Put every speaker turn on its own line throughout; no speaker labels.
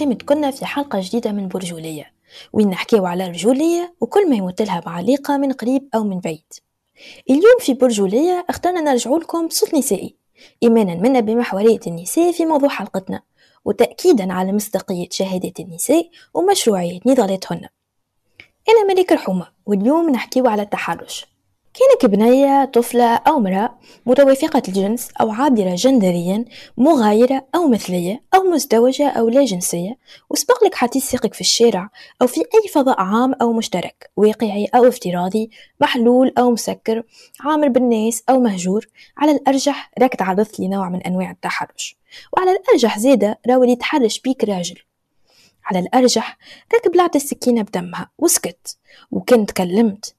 وعسلامة كنا في حلقة جديدة من برجولية وين نحكيو على الرجولية وكل ما يمثلها بعلاقة من قريب أو من بعيد. اليوم في برجولية اخترنا نرجع لكم بصوت نسائي إيمانا منا بمحورية النساء في موضوع حلقتنا وتأكيدا على مصداقية شهادات النساء ومشروعية نضالاتهن أنا ملك رحومة واليوم نحكيو على التحرش. كانك بنية طفلة أو امرأة متوافقة الجنس أو عابرة جندريا مغايرة أو مثلية أو مزدوجة أو لا جنسية وسبق لك حتى سيقك في الشارع أو في أي فضاء عام أو مشترك واقعي أو افتراضي محلول أو مسكر عامر بالناس أو مهجور على الأرجح راك تعرضت لنوع من أنواع التحرش وعلى الأرجح زيادة راهو يتحرش بيك راجل. على الأرجح راك بلعت السكينة بدمها وسكت وكنت تكلمت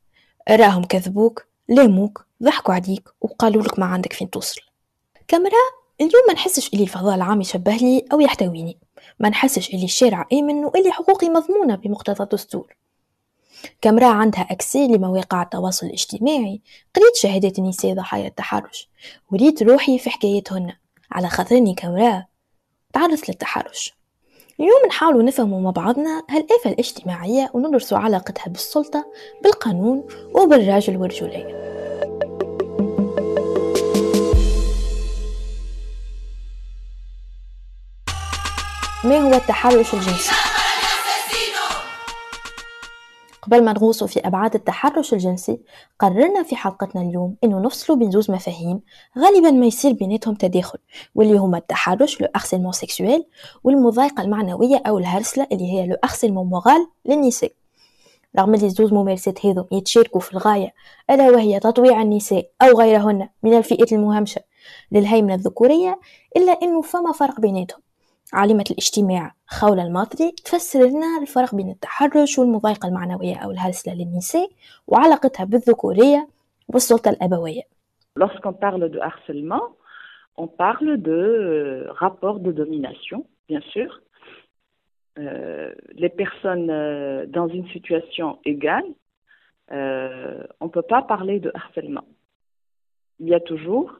راهم كذبوك لاموك ضحكوا عليك وقالوا لك ما عندك فين توصل. كاميرا اليوم ما نحسش اللي الفضاء العام يشبه لي أو يحتويني. ما نحسش اللي الشارع آمن واللي حقوقي مضمونة بمقتضى الدستور. كاميرا عندها أكسي لمواقع التواصل الاجتماعي. قريت شهادات النساء ضحايا التحرش. وريت روحي في حكايتهن. على خاطرني كاميرا تعرضت للتحرش. اليوم نحاول نفهموا مع بعضنا هالآفة الاجتماعية وندرسوا علاقتها بالسلطة بالقانون وبالراجل والرجولية ما هو التحرش الجنسي؟ قبل ما نغوصوا في أبعاد التحرش الجنسي قررنا في حلقتنا اليوم إنه نفصلوا بين زوز مفاهيم غالبا ما يصير بيناتهم تداخل واللي هما التحرش le harcèlement sexuel والمضايقة المعنوية أو الهرسلة اللي هي le harcèlement moral للنساء. رغم اللي زوز ممارسات هذم يتشاركوا في الغاية ألا وهي تطويع النساء أو غيرهن من الفئات المهمشة للهيمنة الذكورية إلا أنه فما فرق بيناتهم. عالمة الاجتماع خولة الماطري تفسر لنا الفرق بين التحرش والمضايقة المعنوية أو الهرسلة للنساء وعلاقتها بالذكورية والسلطة الأبوية.
Lorsqu'on parle de harcèlement, on parle de euh, rapport de domination, bien sûr. Euh, les personnes euh, dans une situation égale, euh, on ne peut pas parler de harcèlement. Il y a toujours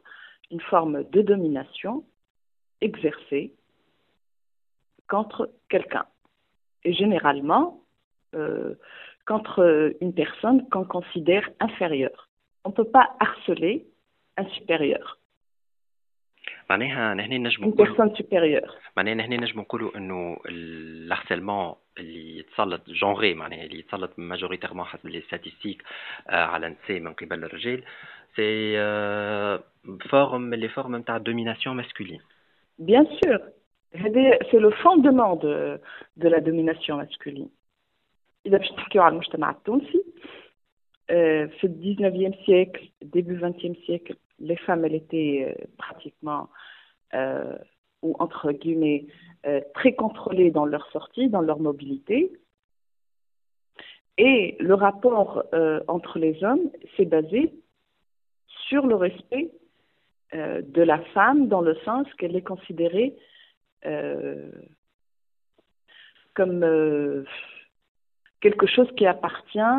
une forme de domination exercée contre quelqu'un. Et généralement, euh, contre une personne qu'on considère inférieure. On ne peut pas harceler un supérieur.
معناها نحن نجم
une personne supérieure.
معناها نحن نجم نقولوا إنه ال harcèlement اللي يتسلط en général معناها اللي يتسلط majoritairement حسب les statistiques على النساء من قبل الرجال c'est une forme من les formes نتاع domination masculine
Bien sûr, c'est le fondement de, de la domination masculine. إذا باش نحكيو على المجتمع التونسي في ال 19e siècle, début 20e siècle, les femmes elles étaient pratiquement euh, ou entre guillemets euh, très contrôlées dans leur sortie, dans leur mobilité. Et le rapport euh, entre les hommes s'est basé sur le respect de la femme dans le sens qu'elle est considérée euh, comme euh, quelque chose qui appartient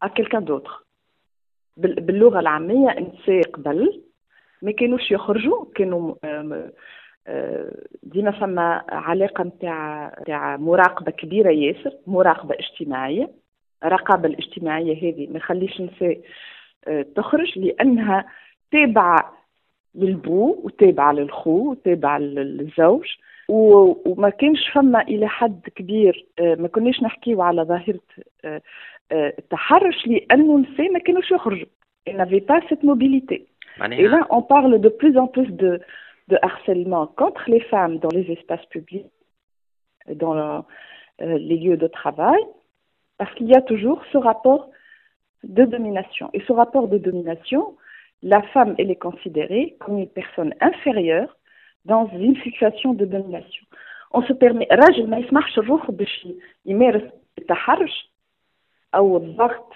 à quelqu'un d'autre. باللغة العاميه النساء قبل ما كانوش يخرجوا كانوا ديما فما علاقه نتاع نتاع مراقبه كبيره ياسر مراقبه اجتماعيه الرقابه الاجتماعيه هذه ما يخليش النساء تخرج لانها تابعه للبو وتابعة للخو وتابعة للزوج وما كانش فما الى حد كبير ما كناش نحكيو على ظاهره التحرش لانه النساء ما كانوش يخرجوا ils n'avaient pas cette mobilité. Et là, on parle de plus en plus de, de harcèlement contre les femmes dans les espaces publics, dans le, euh, les lieux de travail, parce qu'il y a toujours ce rapport de domination. Et ce rapport de domination, la femme, elle est considérée comme une personne inférieure dans une situation de domination. On se permet, راجل ما يسمحش روحه باش يمارس التحرش أو الضغط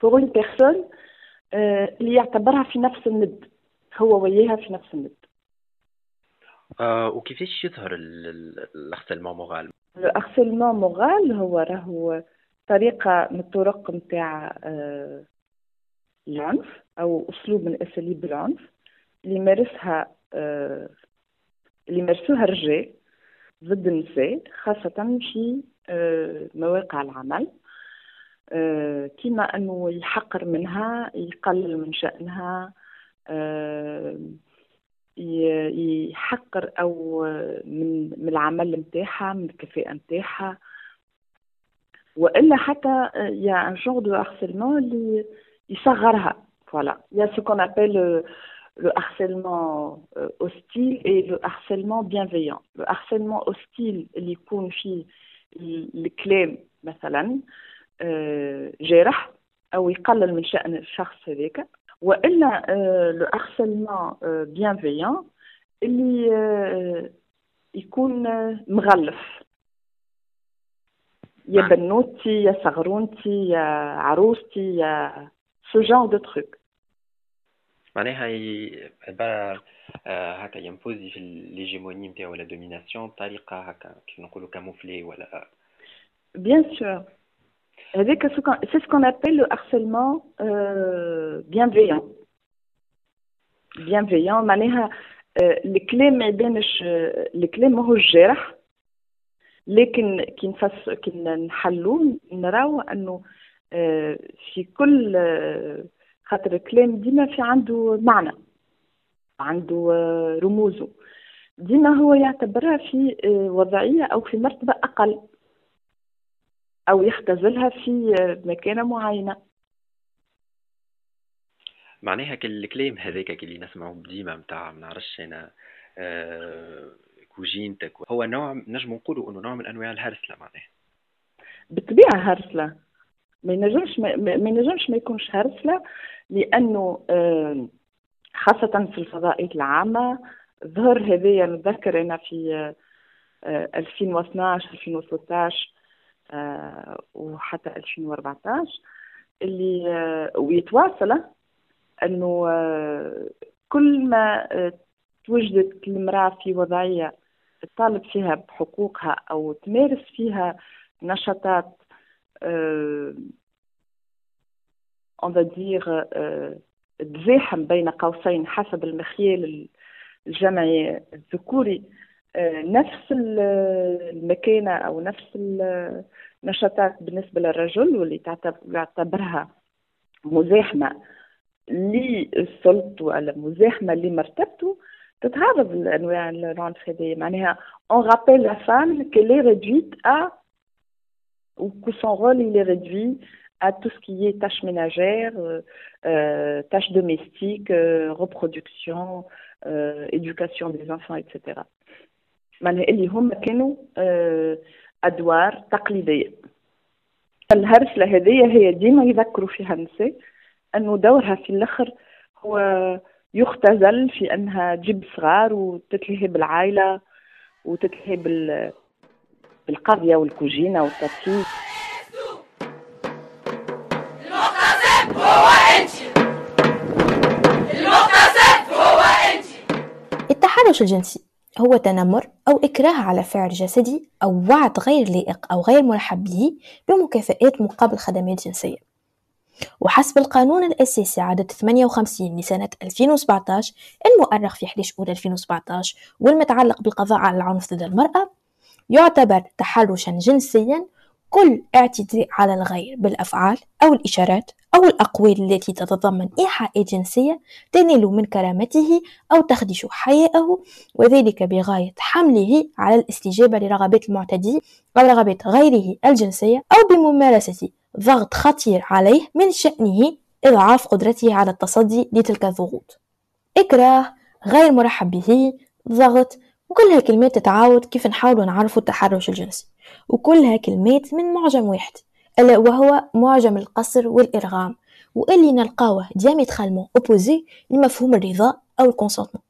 pour une personne اللي يعتبرها في نفس الند هو وياها في نفس الند.
وكيفاش يظهر الهارسلمون مورال؟
الهارسلمون مورال هو راهو طريقة من الطرق نتاع العنف أو أسلوب من أساليب العنف اللي يمارسها اللي مارسوها الرجال ضد النساء خاصة في آه، مواقع العمل. آه، كما أنه يحقر منها يقلل من شأنها آه، يحقر أو من العمل نتاعها من الكفاءة نتاعها. وإلا حتى يا un genre de harcèlement اللي يصغرها voilà يا ce qu'on appelle le harcèlement euh, hostile et le harcèlement bienveillant. Le harcèlement hostile اللي يكون فيه الكلام مثلا جارح أو يقلل من شأن الشخص هذاك والا لو harcèlement bienveillant اللي يكون مغلف يا بنوتي يا صغرونتي يا عروستي يا سو جون دو تروك
معناها عبارة هكا يمبوزي في ليجيموني نتاعو ولا دوميناسيون بطريقة هكا كيف نقولوا كاموفلي ولا
بيان سور هذاك سي سكون ابل لو هارسيلمون بيانفيون بيانفيون معناها الكلام ما يبانش الكلام ماهوش جارح لكن كي نفس كي نحلو نراو انه في كل خاطر الكلام ديما في عنده معنى عنده رموزه. ديما هو يعتبرها في وضعية أو في مرتبة أقل أو يختزلها في مكانة معينة.
معناها الكلام هذاك اللي نسمعه ديما نتاع ما نعرفش أنا آه كوجينتك. هو نوع نجم نقولوا إنه نوع من أنواع الهرسلة معناها.
بالطبيعة هرسلة. ما ينجمش ما, ينجمش ما يكونش هرسله لأنه آه، خاصة في الفضائيات العامة ظهر هذايا نتذكر أنا في 2012 آه، 2013 آه، وحتى 2014 اللي ويتواصل أنه كل ما توجدت المرأة في وضعية تطالب فيها بحقوقها أو تمارس فيها نشاطات اون va dire تزاحم بين قوسين حسب المخيال الجمعي الذكوري. نفس المكانة أو نفس النشاطات بالنسبة للرجل واللي تعتبرها مزاحمة لسلطته ولا مزاحمة لمرتبته تتعرض لأنواع العنف هذه. معناها on rappelle la femme qu'elle est à ou que son rôle il est réduit à tout ce qui est tâches ménagères, euh, euh, tâches domestiques, euh, reproduction, euh, éducation des enfants, etc. معناها اللي هم كانوا أدوار تقليدية الهرسلة هذه هي ديما يذكروا فيها النساء أنه دورها في الآخر هو يختزل في أنها تجيب صغار وتتلهي بالعائلة وتتلهي بالقضية والكوجينة والترتيب.
هو انت المغتصب هو انت التحرش الجنسي هو تنمر أو إكراه على فعل جسدي أو وعد غير لائق أو غير مرحب به بمكافآت مقابل خدمات جنسية وحسب القانون الأساسي عدد 58 لسنة 2017 المؤرخ في 11 أولى 2017 والمتعلق بالقضاء على العنف ضد المرأة يعتبر تحرشا جنسيا كل اعتداء على الغير بالأفعال أو الإشارات أو الأقوال التي تتضمن إيحاء جنسية تنال من كرامته أو تخدش حياءه وذلك بغاية حمله على الاستجابة لرغبات المعتدي أو رغبات غيره الجنسية أو بممارسة ضغط خطير عليه من شأنه إضعاف قدرته على التصدي لتلك الضغوط. إكراه غير مرحب به ضغط وكلها كلمات تتعاود كيف نحاول نعرفوا التحرش الجنسي. وكلها كلمات من معجم واحد ألا وهو معجم القسر والإرغام واللي نلقاوه diamétralement opposé لمفهوم الرضا أو ال consentement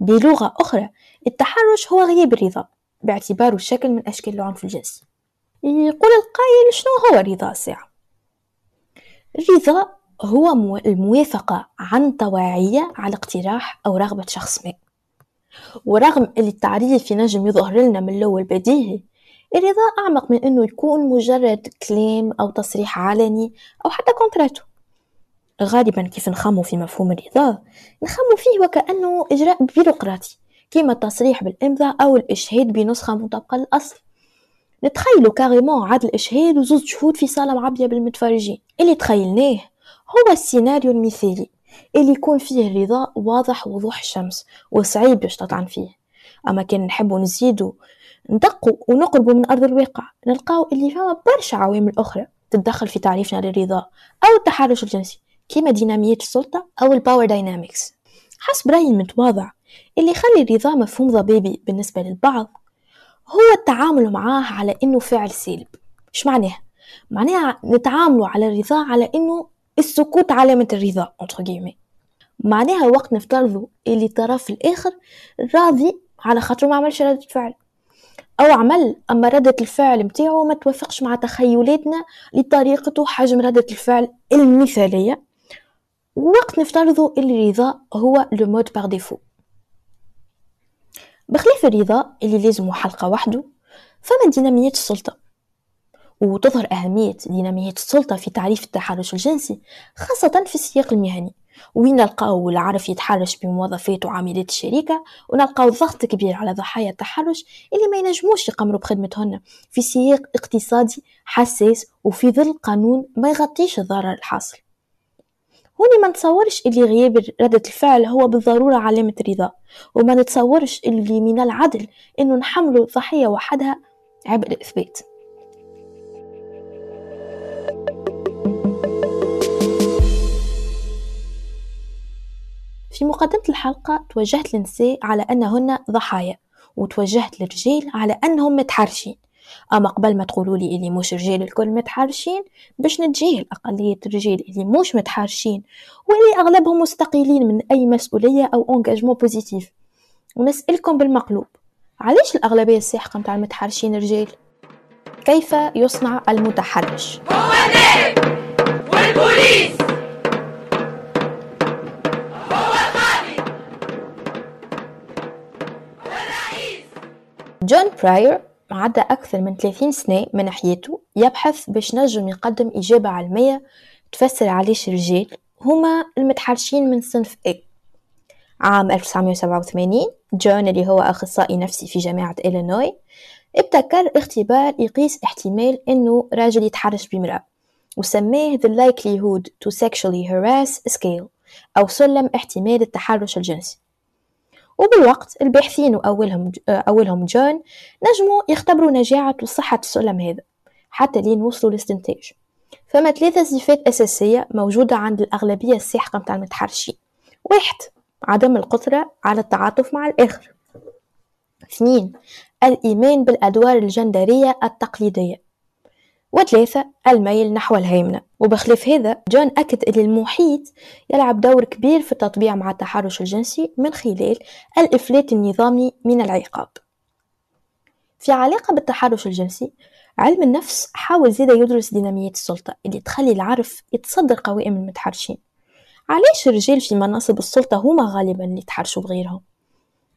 بلغة أخرى التحرش هو غياب الرضا باعتباره شكل من أشكال العنف الجنسي. يقول القائل شنو هو الرضا الساعة؟ الرضا هو الموافقة عن طواعية على اقتراح أو رغبة شخص ما. ورغم اللي التعريف ينجم يظهر لنا من الأول بديهي الرضا أعمق من أنه يكون مجرد كلام أو تصريح علني أو حتى كونتراتو. غالبا كيف نخمو في مفهوم الرضا نخمو فيه وكأنه إجراء بيروقراطي كيما التصريح بالإمضاء أو الإشهاد بنسخة مطابقة للأصل. نتخيلوا كاريمون عاد الإشهاد وزوج شهود في صالة معبية بالمتفرجين. اللي تخيلناه هو السيناريو المثالي. اللي يكون فيه رضا واضح وضوح الشمس وصعيب باش تطعن فيه. أما كان نحبوا نزيدوا ندقوا ونقربوا من أرض الواقع نلقاو اللي فما برشا عوامل أخرى تتدخل في تعريفنا للرضا أو التحرش الجنسي كيما دينامية السلطة أو ال power dynamics حسب رأيي المتواضع اللي يخلي الرضا مفهوم ضبابي بالنسبة للبعض هو التعامل معاه على إنه فعل سالب. إيش معناه؟ معناها نتعاملوا على الرضا على إنه السكوت علامة الرضا معناها وقت نفترضوا اللي الطرف الآخر راضي على خاطر ما عملش ردة فعل. أو عمل أما ردة الفعل متاعه ما توافقش مع تخيلاتنا لطريقته حجم ردة الفعل المثالية. وقت نفترضوا اللي الرضا هو لو مود باغ ديفو بخلاف الرضا اللي لازم حلقة وحده فما ديناميات السلطة. وتظهر أهمية دينامية السلطة في تعريف التحرش الجنسي خاصة في السياق المهني. وين نلقاو العرف يتحرش بموظفات وعاملات الشركة ونلقاو ضغط كبير على ضحايا التحرش اللي ما ينجموش يقمروا بخدمتهن في سياق اقتصادي حساس وفي ظل قانون ما يغطيش الضرر الحاصل. هوني ما نتصورش اللي غياب ردة الفعل هو بالضرورة علامة رضا وما نتصورش اللي من العدل إنه نحملوا الضحية وحدها عبء الإثبات. في مقدمة الحلقة توجهت للنساء على أنهن ضحايا وتوجهت للرجال على أنهم متحرشين أما قبل ما تقولوا لي اللي مش رجال الكل متحرشين باش نتجاهل أقلية الرجال اللي مش متحرشين واللي أغلبهم مستقيلين من أي مسؤولية أو انجاجمون بوزيتيف ونسألكم بالمقلوب علاش الأغلبية الساحقة متاع المتحرشين رجال؟ كيف يصنع المتحرش؟ هو والبوليس جون براير عدى أكثر من 30 سنة من حياته يبحث باش نجم يقدم إجابة علمية تفسر علاش الرجال هما المتحرشين من صنف A. عام 1987 جون اللي هو أخصائي نفسي في جامعة إلينوي ابتكر اختبار يقيس احتمال أنه راجل يتحرش بامرأة وسماه The Likelihood to Sexually Harass Scale أو سلم احتمال التحرش الجنسي. وبالوقت الباحثين وأولهم أولهم جون نجموا يختبروا نجاعة وصحة السلم هذا حتى لين وصلوا لاستنتاج فما ثلاثة صفات أساسية موجودة عند الأغلبية الساحقة متاع المتحرشين. واحد عدم القدرة على التعاطف مع الآخر. اثنين الإيمان بالأدوار الجندرية التقليدية. وثلاثة الميل نحو الهيمنة. وبخلاف هذا جون أكد أن المحيط يلعب دور كبير في التطبيع مع التحرش الجنسي من خلال الإفلات النظامي من العقاب. في علاقة بالتحرش الجنسي علم النفس حاول زيادة يدرس دينامية السلطة اللي تخلي العرف يتصدر قوائم المتحرشين. علاش الرجال في مناصب السلطة هما غالبا اللي يتحرشوا بغيرهم؟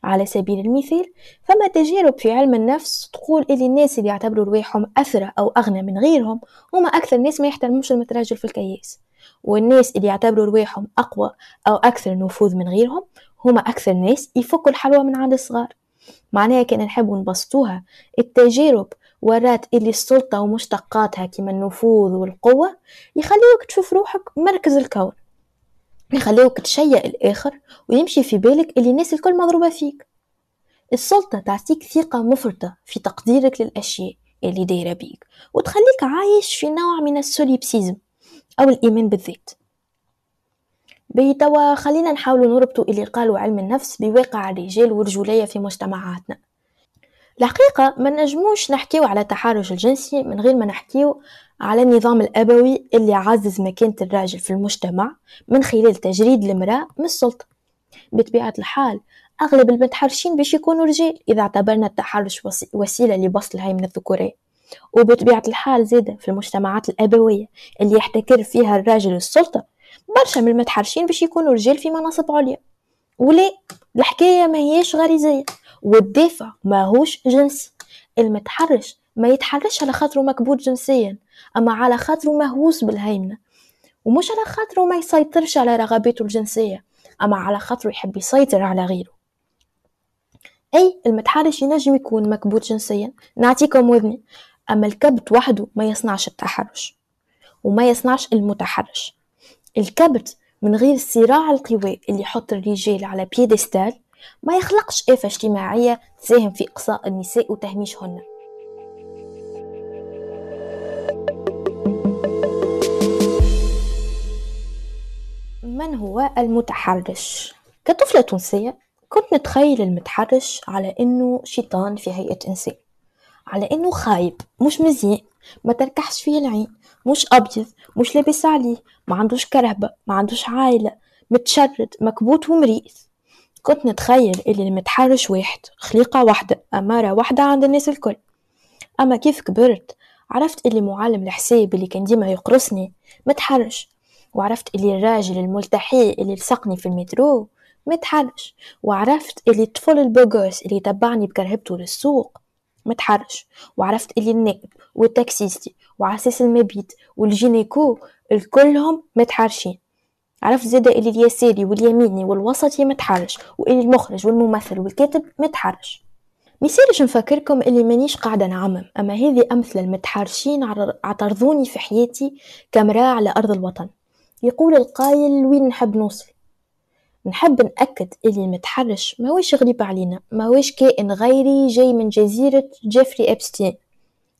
على سبيل المثال فما تجارب في علم النفس تقول اللي الناس اللي يعتبروا رواحهم أثرى أو أغنى من غيرهم هما أكثر ناس ما يحترموش المتراجل في الكياس. والناس اللي يعتبروا رواحهم أقوى أو أكثر نفوذ من غيرهم هما أكثر ناس يفكوا الحلوى من عند الصغار. معناها كان نحبوا نبسطوها. التجارب ورات اللي السلطة ومشتقاتها كما النفوذ والقوة يخليوك تشوف روحك مركز الكون. يخليوك تشيء الآخر ويمشي في بالك اللي الناس الكل مضروبة فيك. السلطة تعطيك ثقة مفرطة في تقديرك للأشياء اللي دايرة بيك وتخليك عايش في نوع من السوليبسيزم أو الإيمان بالذات. بيتوا خلينا نحاول نربطوا اللي قالوا علم النفس بواقع الرجال والرجولية في مجتمعاتنا. الحقيقة ما نجموش نحكيو على التحرش الجنسي من غير ما نحكيو على النظام الأبوي اللي عزز مكانة الراجل في المجتمع من خلال تجريد المرأة من السلطة. بطبيعة الحال أغلب المتحرشين باش يكونوا رجال إذا اعتبرنا التحرش وسيلة لبسط الهيمنة الذكورية. وبطبيعة الحال زادة في المجتمعات الأبوية اللي يحتكر فيها الراجل السلطة برشا من المتحرشين باش يكونوا رجال في مناصب عليا. وليه الحكاية ما هيش غريزية. والدافع ماهوش جنسي. المتحرش ما يتحرش على خاطره مكبوت جنسيا أما على خاطره مهووس بالهيمنة. ومش على خاطره ما يسيطرش على رغباته الجنسية أما على خاطره يحب يسيطر على غيره. أي المتحرش ينجم يكون مكبوت جنسيا؟ نعطيكم وذني أما الكبت وحده ما يصنعش التحرش وما يصنعش المتحرش. الكبت من غير صراع القوى اللي يحط الرجال على بيدستال ما يخلقش آفة اجتماعية تساهم في إقصاء النساء وتهميشهن من هو المتحرش؟ كطفلة تونسية كنت نتخيل المتحرش على إنه شيطان في هيئة إنسان على إنه خايب مش مزيان ما تركحش فيه العين مش أبيض مش لابس عليه ما عندوش كرهبة ما عندوش عائلة متشرد مكبوت ومريث كنت نتخيل إللي المتحرش واحد خليقة واحدة أمارة واحدة عند الناس الكل. أما كيف كبرت عرفت إللي معلم الحساب إللي كان ديما يقرصني متحرش. وعرفت إللي الراجل الملتحي إللي لصقني في المترو متحرش. وعرفت إللي الطفل البوغوس إللي تبعني بكرهبته للسوق متحرش. وعرفت إللي النائب والتاكسيستي وعساس المبيت والجينيكو الكلهم متحرشين. عرفت زادا اللي اليساري واليميني والوسطي متحرش واللي المخرج والممثل والكاتب متحرش. ميصيرش نفكركم اللي مانيش قاعدة نعمم أما هذه أمثلة المتحرشين عترضوني في حياتي كمراه على أرض الوطن. يقول القايل وين نحب نوصل؟ نحب نأكد اللي المتحرش ماهوش غريب علينا ماهوش كائن غيري جاي من جزيرة جيفري إبستين.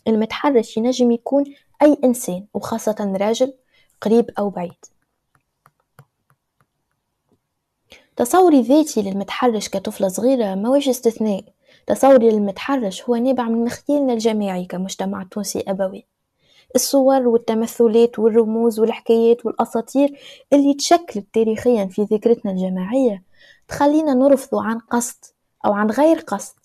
المتحرش ينجم يكون أي إنسان وخاصة راجل قريب أو بعيد. تصوري ذاتي للمتحرش كطفلة صغيرة ماهوش استثناء. تصوري للمتحرش هو نابع من مخيلنا الجماعي كمجتمع تونسي أبوي. الصور والتمثلات والرموز والحكايات والأساطير اللي تشكلت تاريخيا في ذاكرتنا الجماعية تخلينا نرفض عن قصد أو عن غير قصد.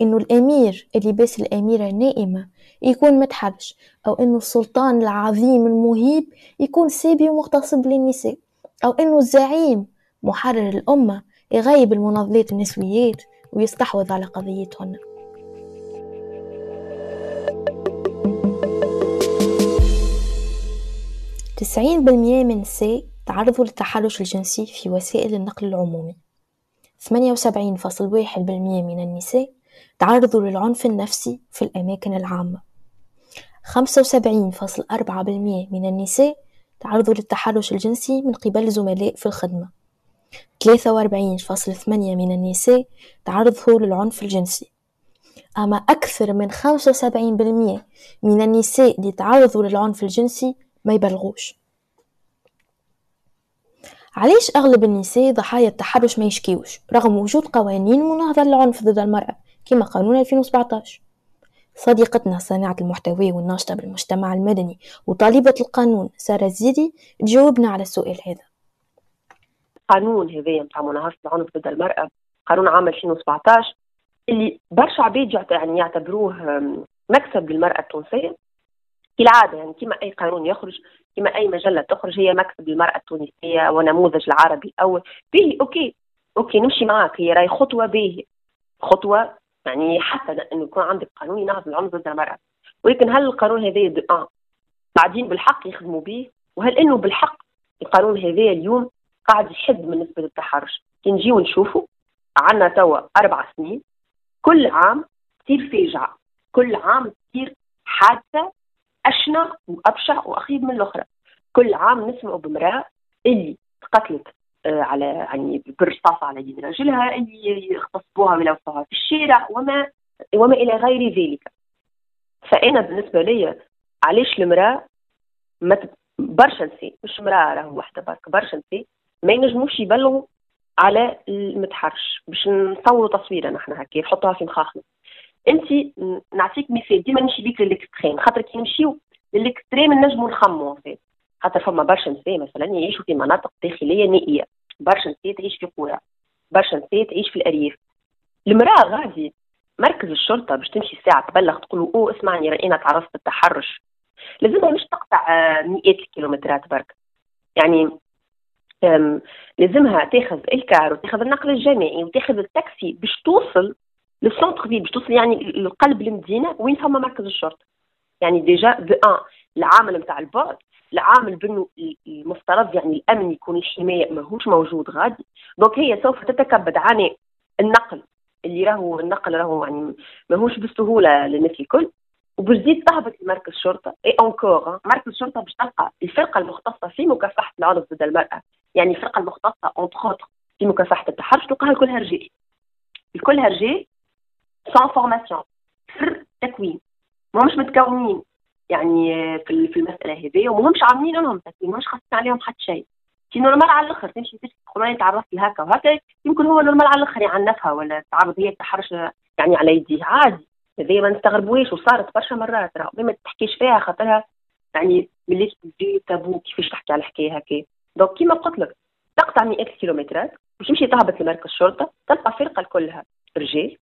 إنه الأمير اللي بس الأميرة نائمة يكون متحرش أو إنه السلطان العظيم المهيب يكون سابي ومغتصب للنساء أو إنه الزعيم محرر الأمة يغيب المناضلات النسويات ويستحوذ على قضيتهن. تسعين بالمية من النساء تعرضوا للتحرش الجنسي في وسائل النقل العمومي. ثمانية وسبعين فاصل واحد بالمية من النساء تعرضوا للعنف النفسي في الأماكن العامة. خمسة وسبعين فاصل أربعة بالمية من النساء تعرضوا للتحرش الجنسي من قبل زملاء في الخدمة. ثلاثة وأربعين فاصل ثمانية من النساء تعرضوا للعنف الجنسي. أما أكثر من خمسة وسبعين بالمية من النساء اللي تعرضوا للعنف الجنسي ما يبلغوش. علاش أغلب النساء ضحايا التحرش ما يشكيوش؟ رغم وجود قوانين مناهضة للعنف ضد المرأة كما قانون 2017 صديقتنا صانعة المحتوى والناشطة بالمجتمع المدني وطالبة القانون سارة الزيدي تجاوبنا على السؤال هذا.
قانون هذايا نتاع مناهضة العنف ضد المرأة قانون عام 2017 اللي برشا عباد يعني يعتبروه مكسب للمرأة التونسية. كالعادة يعني كما أي قانون يخرج كما أي مجلة تخرج هي مكسب المرأة التونسية ونموذج العربي الأول به. OK OK نمشي معك هي راهي خطوة به. خطوة يعني حتى أنه يكون عندك قانون يناهض العنف ضد المرأة. ولكن هل القانون هذا دو آه بعدين بالحق يخدموا به؟ وهل إنه بالحق القانون هذا اليوم قاعد يحد من نسبة التحرش كي نجيو نشوفوا عندنا توا أربع سنين كل عام تصير فاجعة. كل عام تصير حادثة أشنع وأبشع وأخيب من الأخرى. كل عام نسمع بامرأة اللي تقتلت آه، على يعني بالرصاص على يد رجلها اللي اغتصبوها ولوثوها في الشارع وما وما إلى غير ذلك. فأنا بالنسبة لي علاش المرأة ما برشا نساء مش مرأة راهو وحدة برك برشا نساء ما ينجموش يبلغوا على المتحرش باش نصوروا تصويره نحن هكا نحطوها في مخاخنا. انت نعطيك مثال ديما نمشي بيك لل extrême خاطر كي نمشيو لل extrême نجمو نخمو خاطر فما برشا نساء مثلا يعيشوا في مناطق داخلية نائية برشا نساء تعيش في قرى برشا نساء تعيش في الأرياف. المرأة غادي مركز الشرطة باش تمشي ساعة تبلغ تقول أو اسمعني راينا تعرضت للتحرش. لازمها مش تقطع مئات الكيلومترات برك. يعني لازمها تاخذ ال car وتاخذ النقل الجماعي وتاخذ التاكسي باش توصل لل centre-ville باش توصل يعني لقلب المدينة وين فما مركز الشرطة. يعني déjà d'un العامل نتاع البعد العامل بأنه المفترض يعني الأمن يكون الحمايه ماهوش موجود غادي. donc هي سوف تتكبد عن النقل اللي راهو النقل راهو يعني ماهوش بالسهولة للناس الكل. وبجديد تهبط لمركز شرطه et encore مركز شرطه باش تلقى الفرقة المختصة في مكافحة العنف ضد المرأة. يعني الفرقة المختصة entre في مكافحة التحرش تلقاها كلها رجال كلها رجال sans formation سر تكوين. ما مش متكونين. يعني في المسألة هذه وما همش عاملين لهم تكوين ماهمش خاصين عليهم حتى شيء. كي normal على الآخر تمشي تقول تعرفت لهكا وهكا يمكن هو normal على الآخر يعنفها ولا تعرض هي التحرش يعني على يديه عادي. هذه ما نستغربوش وصارت برشا مرات راه ما تحكيش فيها خاطرها يعني ملي تجي تابو كيفاش تحكي على الحكاية هكا. donc كيما قلت لك تقطع مئات الكيلومترات باش تمشي تهبط لمركز الشرطة تلقى فرقة كلها رجال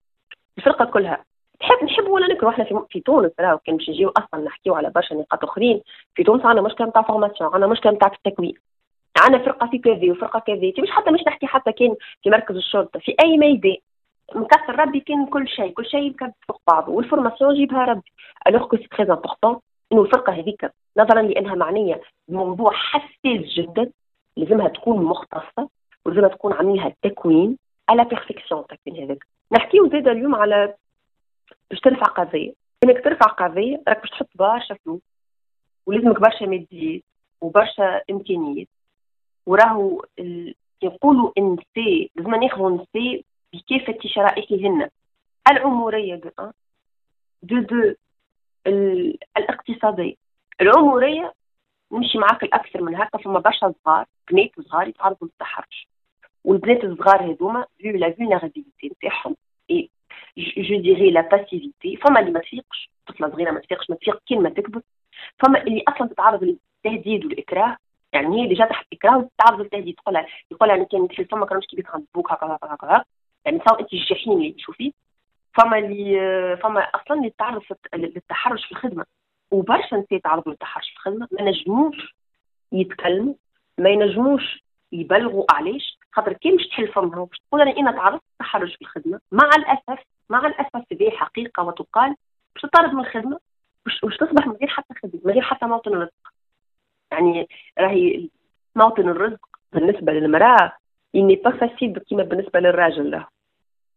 الفرقة كلها تحب نحب ولا نكره إحنا في, في تونس راهو كان باش نجيو أصلا نحكيو على برشا نقاط أخرين. في تونس عندنا مشكلة نتاع formation عندنا مشكلة نتاع التكوين. عندنا فرقة في كذا وفرقة كذا مش حتى مش نحكي حتى كان في مركز الشرطة في أي ميدان. مكسر ربي كان كل شيء كل شيء يركب فوق بعضه. وال formation جيبها ربي. alors que c'est très important إنه الفرقة هذيك نظرا لأنها معنية بموضوع حساس جدا. لازمها تكون مختصة ولازمها تكون عاملها تكوين على بيرفكسيون التكوين هذاك. نحكيو زاد اليوم على باش ترفع قضية. إنك ترفع قضية راك باش تحط برشا فلوس ولازمك برشا ماديات وبرشا إمكانيات. وراهو يقولوا النساء لازم ناخذوا النساء بكافة شرائحهن العمورية دو أن دو دو الاقتصادية. العمورية نمشي معاك الأكثر من هكا فما برشا صغار بنات صغار يتعرضوا للتحرش. والبنات الصغار هذوما vu la vulnérabilité نتاعهم et je dirais la passivité فما اللي ما تفيقش طفلة صغيرة ما تفيقش ما تفيق كي ما تكبر. فما اللي أصلا تتعرض للتهديد والإكراه يعني هي اللي تحت إكراه وتتعرض للتهديد. تقول يقول أنا كان في فما كانوش كي بيخبوك هكا هكا هكا يعني صار أنت الجحيم اللي تشوفيه. فما اللي فما أصلا اللي تعرض للتحرش في الخدمة. وبرشا نساء تعرضوا للتحرش في الخدمة. ما نجموش يتكلموا ما ينجموش يبلغوا علاش. خاطر كي مش تحل فمها باش تقول أنا أنا تعرضت للتحرش في الخدمة مع الأسف مع الأسف هذه حقيقة وتقال باش تطرد من الخدمة باش تصبح من غير حتى خدمة من غير حتى موطن الرزق. يعني راهي موطن الرزق بالنسبة للمرأة إني با فاسيل كيما بالنسبة للراجل له.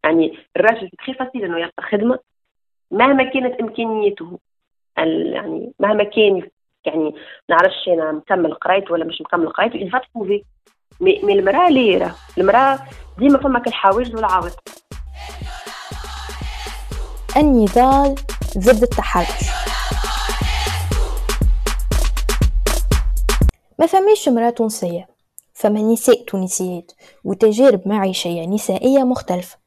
يعني الراجل تخي فاسيل إنه يلقى خدمة مهما كانت امكانياته يعني مهما كان يعني نعرفش أنا مكمل قرايته ولا مش مكمل il va trouver مي مي المرأة ليه المرأة ديما فما الحواجز والعوائق
النضال ضد التحرش. ما فماش مرأة تونسية. فما نساء تونسيات وتجارب معيشية نسائية مختلفة.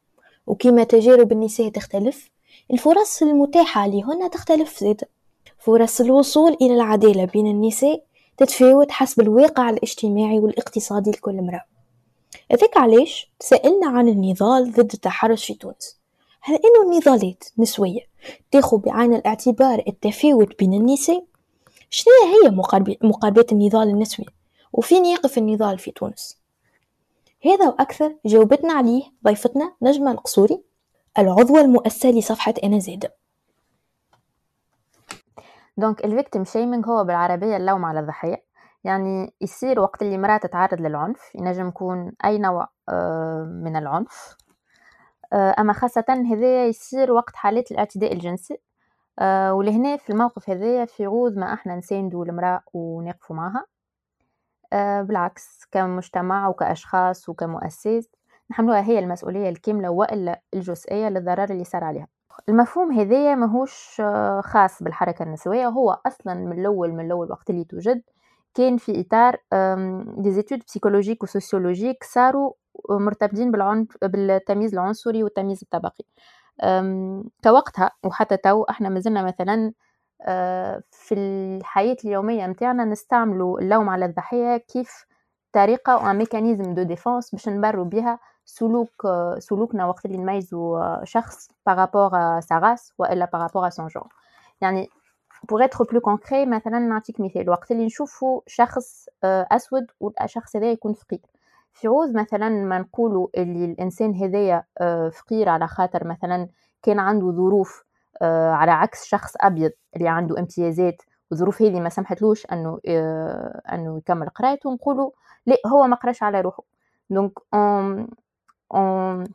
وكما تجارب النساء تختلف الفرص المتاحة لهن تختلف زيادة فرص الوصول إلى العدالة بين النساء تتفاوت حسب الواقع الاجتماعي والاقتصادي لكل امرأة. هذاك علاش؟ تسألنا عن النضال ضد التحرش في تونس. هل إنه النضالات نسوية تاخذ بعين الاعتبار التفاوت بين النساء؟ شنو هي مقاربات النضال النسوي؟ وفين يقف النضال في تونس؟ هذا وأكثر جاوبتنا عليه ضيفتنا نجمة القصوري العضوة المؤسسة لصفحة أنا زادة
donc ال victim shaming هو بالعربية اللوم على الضحية. يعني يصير وقت اللي مرأة تتعرض للعنف ينجم يكون أي نوع آه، من العنف. آه، أما خاصة هذايا يصير وقت حالات الاعتداء الجنسي. آه، ولهنا في الموقف هذايا في عوض ما أحنا نساندو المرأة ونقفوا معها. بالعكس كمجتمع وكأشخاص وكمؤسسات نحملوها هي المسؤولية الكاملة وإلا الجزئية للضرر اللي صار عليها. المفهوم هذايا ماهوش آه، خاص بالحركة النسوية. هو أصلا من الأول من الأول وقت اللي توجد كان في إطار des études psychologiques و sociologiques صاروا مرتبطين بالعنف بالتمييز العنصري والتمييز الطبقي. كوقتها وحتى تو إحنا مازلنا مثلا آه، في الحياة اليومية متاعنا نستعملوا اللوم على الضحية كيف طريقة أو mécanisme de défense باش نبروا بها سلوك سلوكنا وقت اللي نميزوا شخص par rapport sa race والا par rapport son genre يعني pour être plus concret مثلا نعطيك مثال. وقت اللي نشوفوا شخص آه، أسود والشخص هذا يكون فقير. في عوض مثلا ما نقولوا اللي الإنسان هذايا آه، فقير على خاطر مثلا كان عنده ظروف آه، على عكس شخص أبيض اللي عنده امتيازات والظروف هذه ما سمحتلوش أنه آه، أنه يكمل قرايته نقولوا لا هو ما قراش على روحه. donc on on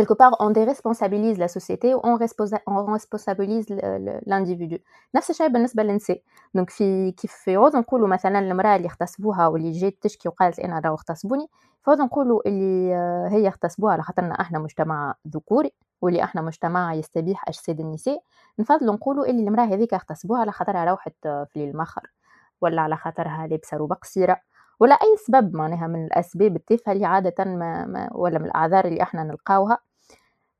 quelque part on déresponsabilise la société on responsabilise l'individu. نفس الشيء بالنسبة للنساء. donc في كيف في عوض نقولوا مثلا المرأة اللي اغتصبوها واللي جات تشكي وقالت أنا راهو اغتصبوني فعوض نقولوا اللي هي اغتصبوها على خاطرنا إحنا مجتمع ذكوري. واللي إحنا مجتمع يستبيح أجساد النساء نفضل نقولوا اللي المرأة هذيك اغتصبوها على خاطرها روحت في المخر ولا على خاطرها لابسة روبة قصيرة ولا أي سبب معناها من الأسباب التافهة اللي عادةً ما ما ولا من الأعذار اللي إحنا نلقاوها.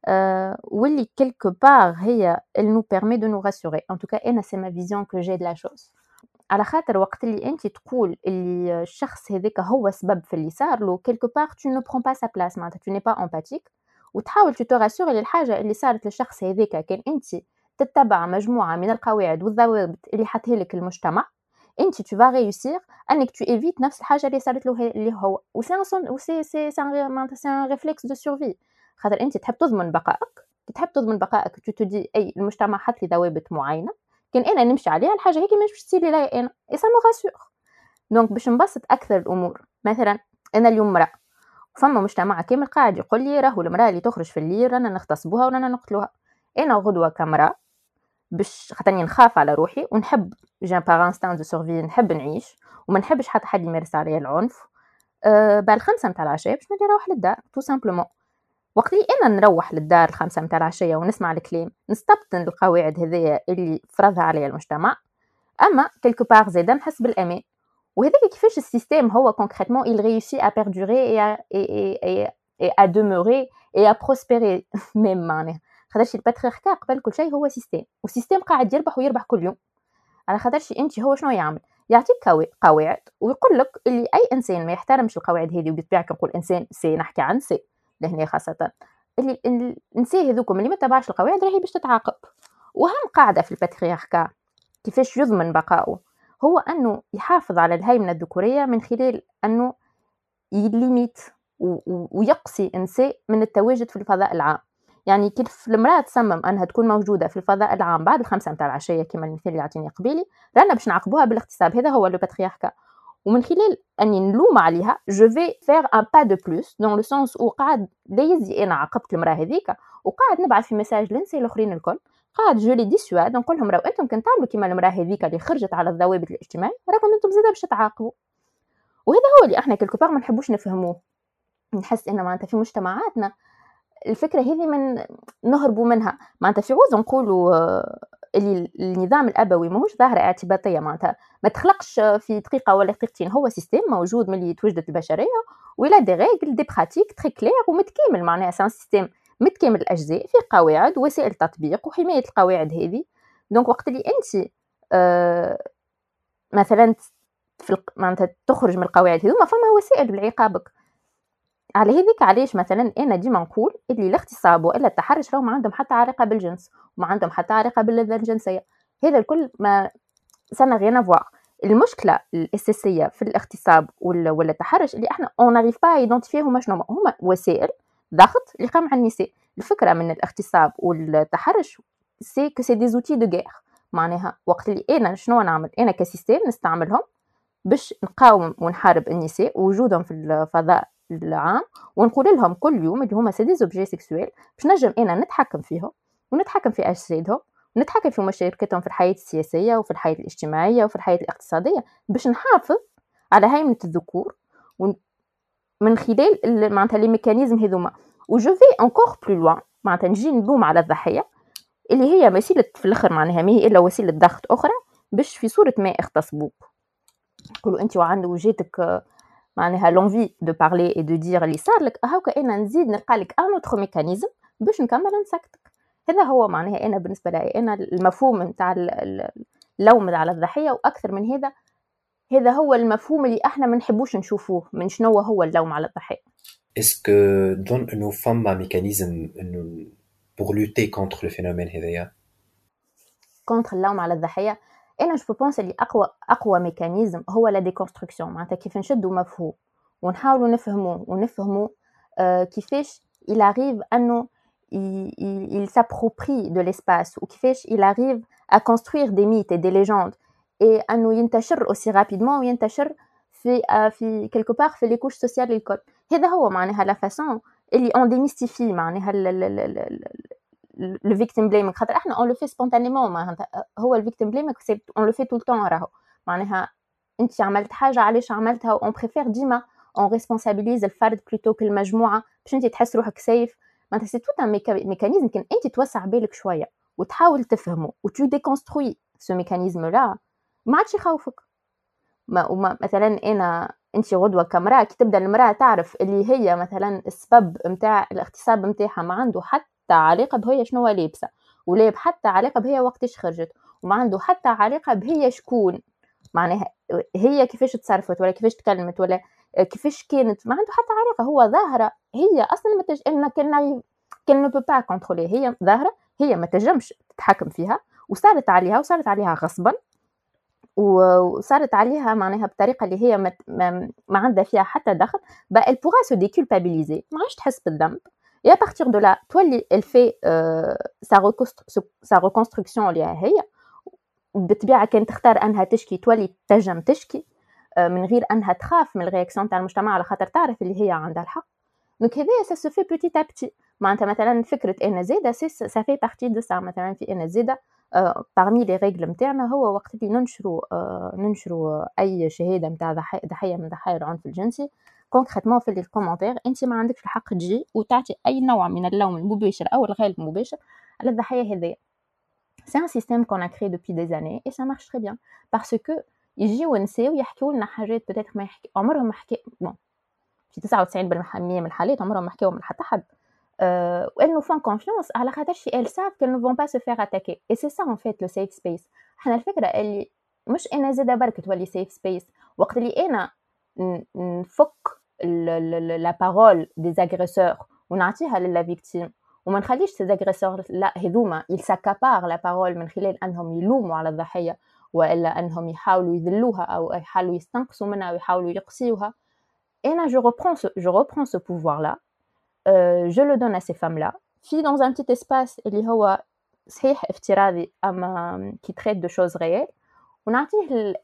أه واللي quelque part هي nous permet de nous rassurer. En tout cas أنا c'est ma vision que j'ai de la chose. على خاطر وقت اللي أنت تقول اللي الشخص هذاك هو سبب في اللي صار له quelque part tu ne prends pas sa place معناتها tu n'es pas empathique. وتحاول te rassures اللي صارت للشخص هذاك كان أنت تتبع مجموعة من القواعد والضوابط اللي حطها لك المجتمع. أنت tu vas أنك tu évites نفس الحاجة اللي صارت له اللي هو. وسي سي سي سي ان ريفلكس دو سورفي خاطر أنت تحب تضمن بقائك. تحب تضمن بقائك. تو تدي أي المجتمع حط لي ضوابط معينة. كان أنا نمشي عليها الحاجة هيك مش تصير لي أنا. اي سا مو دونك باش نبسط أكثر الأمور. مثلا أنا اليوم امراه فما مجتمع كامل قاعد يقول لي راهو المرأة اللي تخرج في الليل رانا نغتصبوها ورانا نقتلوها. أنا غدوة كامراه باش خاطرني نخاف على روحي ونحب genre par instinct de survie نحب نعيش وما نحبش حتى حد يمارس عليا العنف. أه بعد الخمسة متاع العشية باش نولي نروح للدار tout simplement وقت اللي أنا نروح للدار الخمسة متاع العشية ونسمع الكلام نستبطن القواعد هذيا اللي فرضها عليا المجتمع. أما quelque part زادا نحس بالأمان. وهذاك كيفاش ال système هو concrètement il réussit à perdurer et à, et, et, et, et à demeurer et à prospérer? Même معناها خاطرش ال patriarcat قبل كل شيء هو système وال système قاعد يربح ويربح كل يوم. على خاطرش انت هو شنو يعمل؟ يعطيك قواعد ويقول لك اللي أي إنسان ما يحترمش القواعد هذه وبالطبيعة نقول إنسان سي نحكي عن سي لهنا خاصة. اللي النساء هذوكم اللي ما تبعش القواعد راهي باش تتعاقب. واهم قاعدة في الباترياركا كيفاش يضمن بقائه؟ هو أنه يحافظ على الهيمنه الذكورية من خلال أنه يليميت ويقصي النساء من التواجد في الفضاء العام. يعني كيف المرأة تصمم أنها تكون موجودة في الفضاء العام بعد الخمسة متاع العشية كما المثال اللي يعطيني قبيلي رانا باش نعاقبوها بالاغتصاب هذا هو لو باترياركا ومن خلال أني نلوم عليها جو في فير ان با دو بلوس دون لو سونس أو قاعد دايزي أنا عاقبت المرأة هذيك وقاعد نبعث في message للنساء الأخرين الكل. قاعد je les dissuade نقول لهم راهو أنتم كنت تعملوا كيما المرأة هذيك اللي خرجت على الضوابط الاجتماعية راكم أنتم زاده باش تعاقبوا وهذا هو اللي إحنا كلكو ما نحبوش نفهموه. نحس ان معناتها في مجتمعاتنا الفكرة هذه من نهربوا منها. معناتها في عوض نقولوا آه، اللي النظام الأبوي ماهوش ظاهرة اعتباطية معناتها ما تخلقش في دقيقة ولا دقيقتين. هو système موجود ملي توجدت البشرية ولا des règles des pratiques très claires ومتكامل معناها c'est un système متكامل الأجزاء في قواعد وسائل تطبيق وحماية القواعد هذه. donc وقت اللي أنت آه مثلا في معناتها تخرج من القواعد هذوما فما وسائل لعقابك. على هذيك علاش مثلا أنا ديما نقول اللي الاغتصاب والا التحرش راهم ما عندهم حتى علاقة بالجنس وما عندهم حتى علاقة باللذه الجنسيه هذا الكل mais ça n'a rien à voir المشكلة الأساسية في الاغتصاب ولا التحرش اللي إحنا on n'arrive pas à identifier هما شنو هما وسائل ضغط اللي قام على النساء. الفكرة من الاغتصاب والتحرش c'est que c'est des outils de guerre معناها وقت اللي أنا شنو نعمل؟ أنا ك système نستعملهم باش نقاوم ونحارب النساء ووجودهم في الفضاء العام ونقول لهم كل يوم اللي هما c'est des objets sexuels باش نجم أنا نتحكم فيهم ونتحكم في أجسادهم ونتحكم في مشاركتهم في الحياة السياسية وفي الحياة الاجتماعية وفي الحياة الاقتصادية باش نحافظ على هيمنة الذكور من خلال معناتها les mécanismes هذوما. و je vais encore plus loin معناتها نجي نلوم على الضحية اللي هي وسيلة في الأخر معناها ما هي إلا وسيلة ضغط أخرى باش في صورة ما اغتصبوك يقولوا أنت وعند وجيتك معناها l'envie de parler et de dire اللي صار لك هاكا أنا نزيد نلقى لك un autre mécanisme باش نكمل نسكتك. هذا هو معناها أنا بالنسبة لي أنا المفهوم نتاع اللوم على الضحية وأكثر من هذا هذا هو المفهوم اللي إحنا ما نحبوش نشوفوه من شنو هو اللوم على الضحية.
est-ce que donc انه فما mécanisme انه pour lutter contre le phénomène هذايا
contre اللوم على الضحية. أنا je pense اللي اقوى اقوى mécanisme هو la déconstruction معناتها كيف نشدوا مفهوم. ونحاولوا نفهموه ونفهموا آه كيفاش il arrive انه il, il s'approprie de l'espace. ou كيفاش il arrive à construire des mythes et des légendes. Et انه ينتشر aussi rapidement وينتشر في في quelque part في les couches sociales الكل هذا هو معناها la façon اللي on démystifie معناها le victim blaming خاطر إحنا on le fait spontanément معناها هو ال victim blaming on le fait tout le temps راهو معناها انت عملت حاجة علاش عملتها on préfère ديما on responsabilise الفرد plutôt que المجموعه باش انت تحس روحك سيف معناتها c'est tout un mécanisme كان انت توسع بالك شوية وتحاول تفهمه و tu déconstruis ce mécanisme-là ما عادش يخوفك. ما وما مثلا أنا أنت غدوة كامرأة كي تبدأ المرأة تعرف اللي هي مثلا السبب نتاع الاغتصاب نتاعها ما عنده حتى علاقة بهي شنو لابسة ولا حتى علاقة بهي وقتاش خرجت وما عنده حتى علاقة بهي شكون. معناها هي كيفاش تصرفت ولا كيفاش تكلمت ولا كيفاش كانت ما عنده حتى علاقة هو ظاهرة هي أصلا ما تج... qu'on qu'on peut pas contrôler هي ظاهرة هي ما تنجمش تتحكم فيها وصارت عليها وصارت عليها غصبا. وصارت عليها معناها بطريقة اللي هي ما, ما عندها فيها حتى دخل بقى elle pourra se déculpabiliser. ما عادش تحس بالذنب. À partir de là تولي euh, sa, reconstruction اللي هي بالطبيعة كان تختار أنها تشكي تولي تنجم تشكي من غير أنها تخاف من ال réaction تاع المجتمع على خاطر تعرف اللي هي عندها الحق. donc هذايا ça se fait petit à petit معناتها مثلا فكره ان زاده ça fait partie de ça مثلا في ان زاده parmi les règles نتاعنا هو وقت اللي ننشروا ننشروا اي شهاده نتاع ضحيه من ضحايا العنف الجنسي concrètement في ال commentaires انت ما عندكش الحق تجي وتعطي اي نوع من اللوم المباشر أو الغير المباشر على الضحيه هذيا c'est un système qu'on crée depuis des années et ça marche très bien parce que يجيو نساو يحكيو لنا حاجات peut-être ما يحكي عمرهم ما حكي bon في 99% من الحالات عمرهم ما حكيو من حتى حد. nous font confiance. على خاطرش elles savent qu'elles ne vont pas se faire attaquer. Et c'est ça en fait le safe space. حنا الفكرة اللي مش أنا زادا برك تولي safe space. وقت اللي أنا نفك la parole des agresseurs ونعطيها لل victimes وما نخليش ces agresseurs-là هذوما ي s'accaparent la parole من خلال إنهم يلوموا على الضحية وإلا إنهم يحاولوا يذلوها أو يحاولوا يستنقصوا منها ويحاولوا يقصيوها أنا je reprends ce, je reprends ce pouvoir là euh, je le donne à ces femmes là في dans un petit espace اللي هو صحيح افتراضي اما qui traite de choses réelles ونعطيه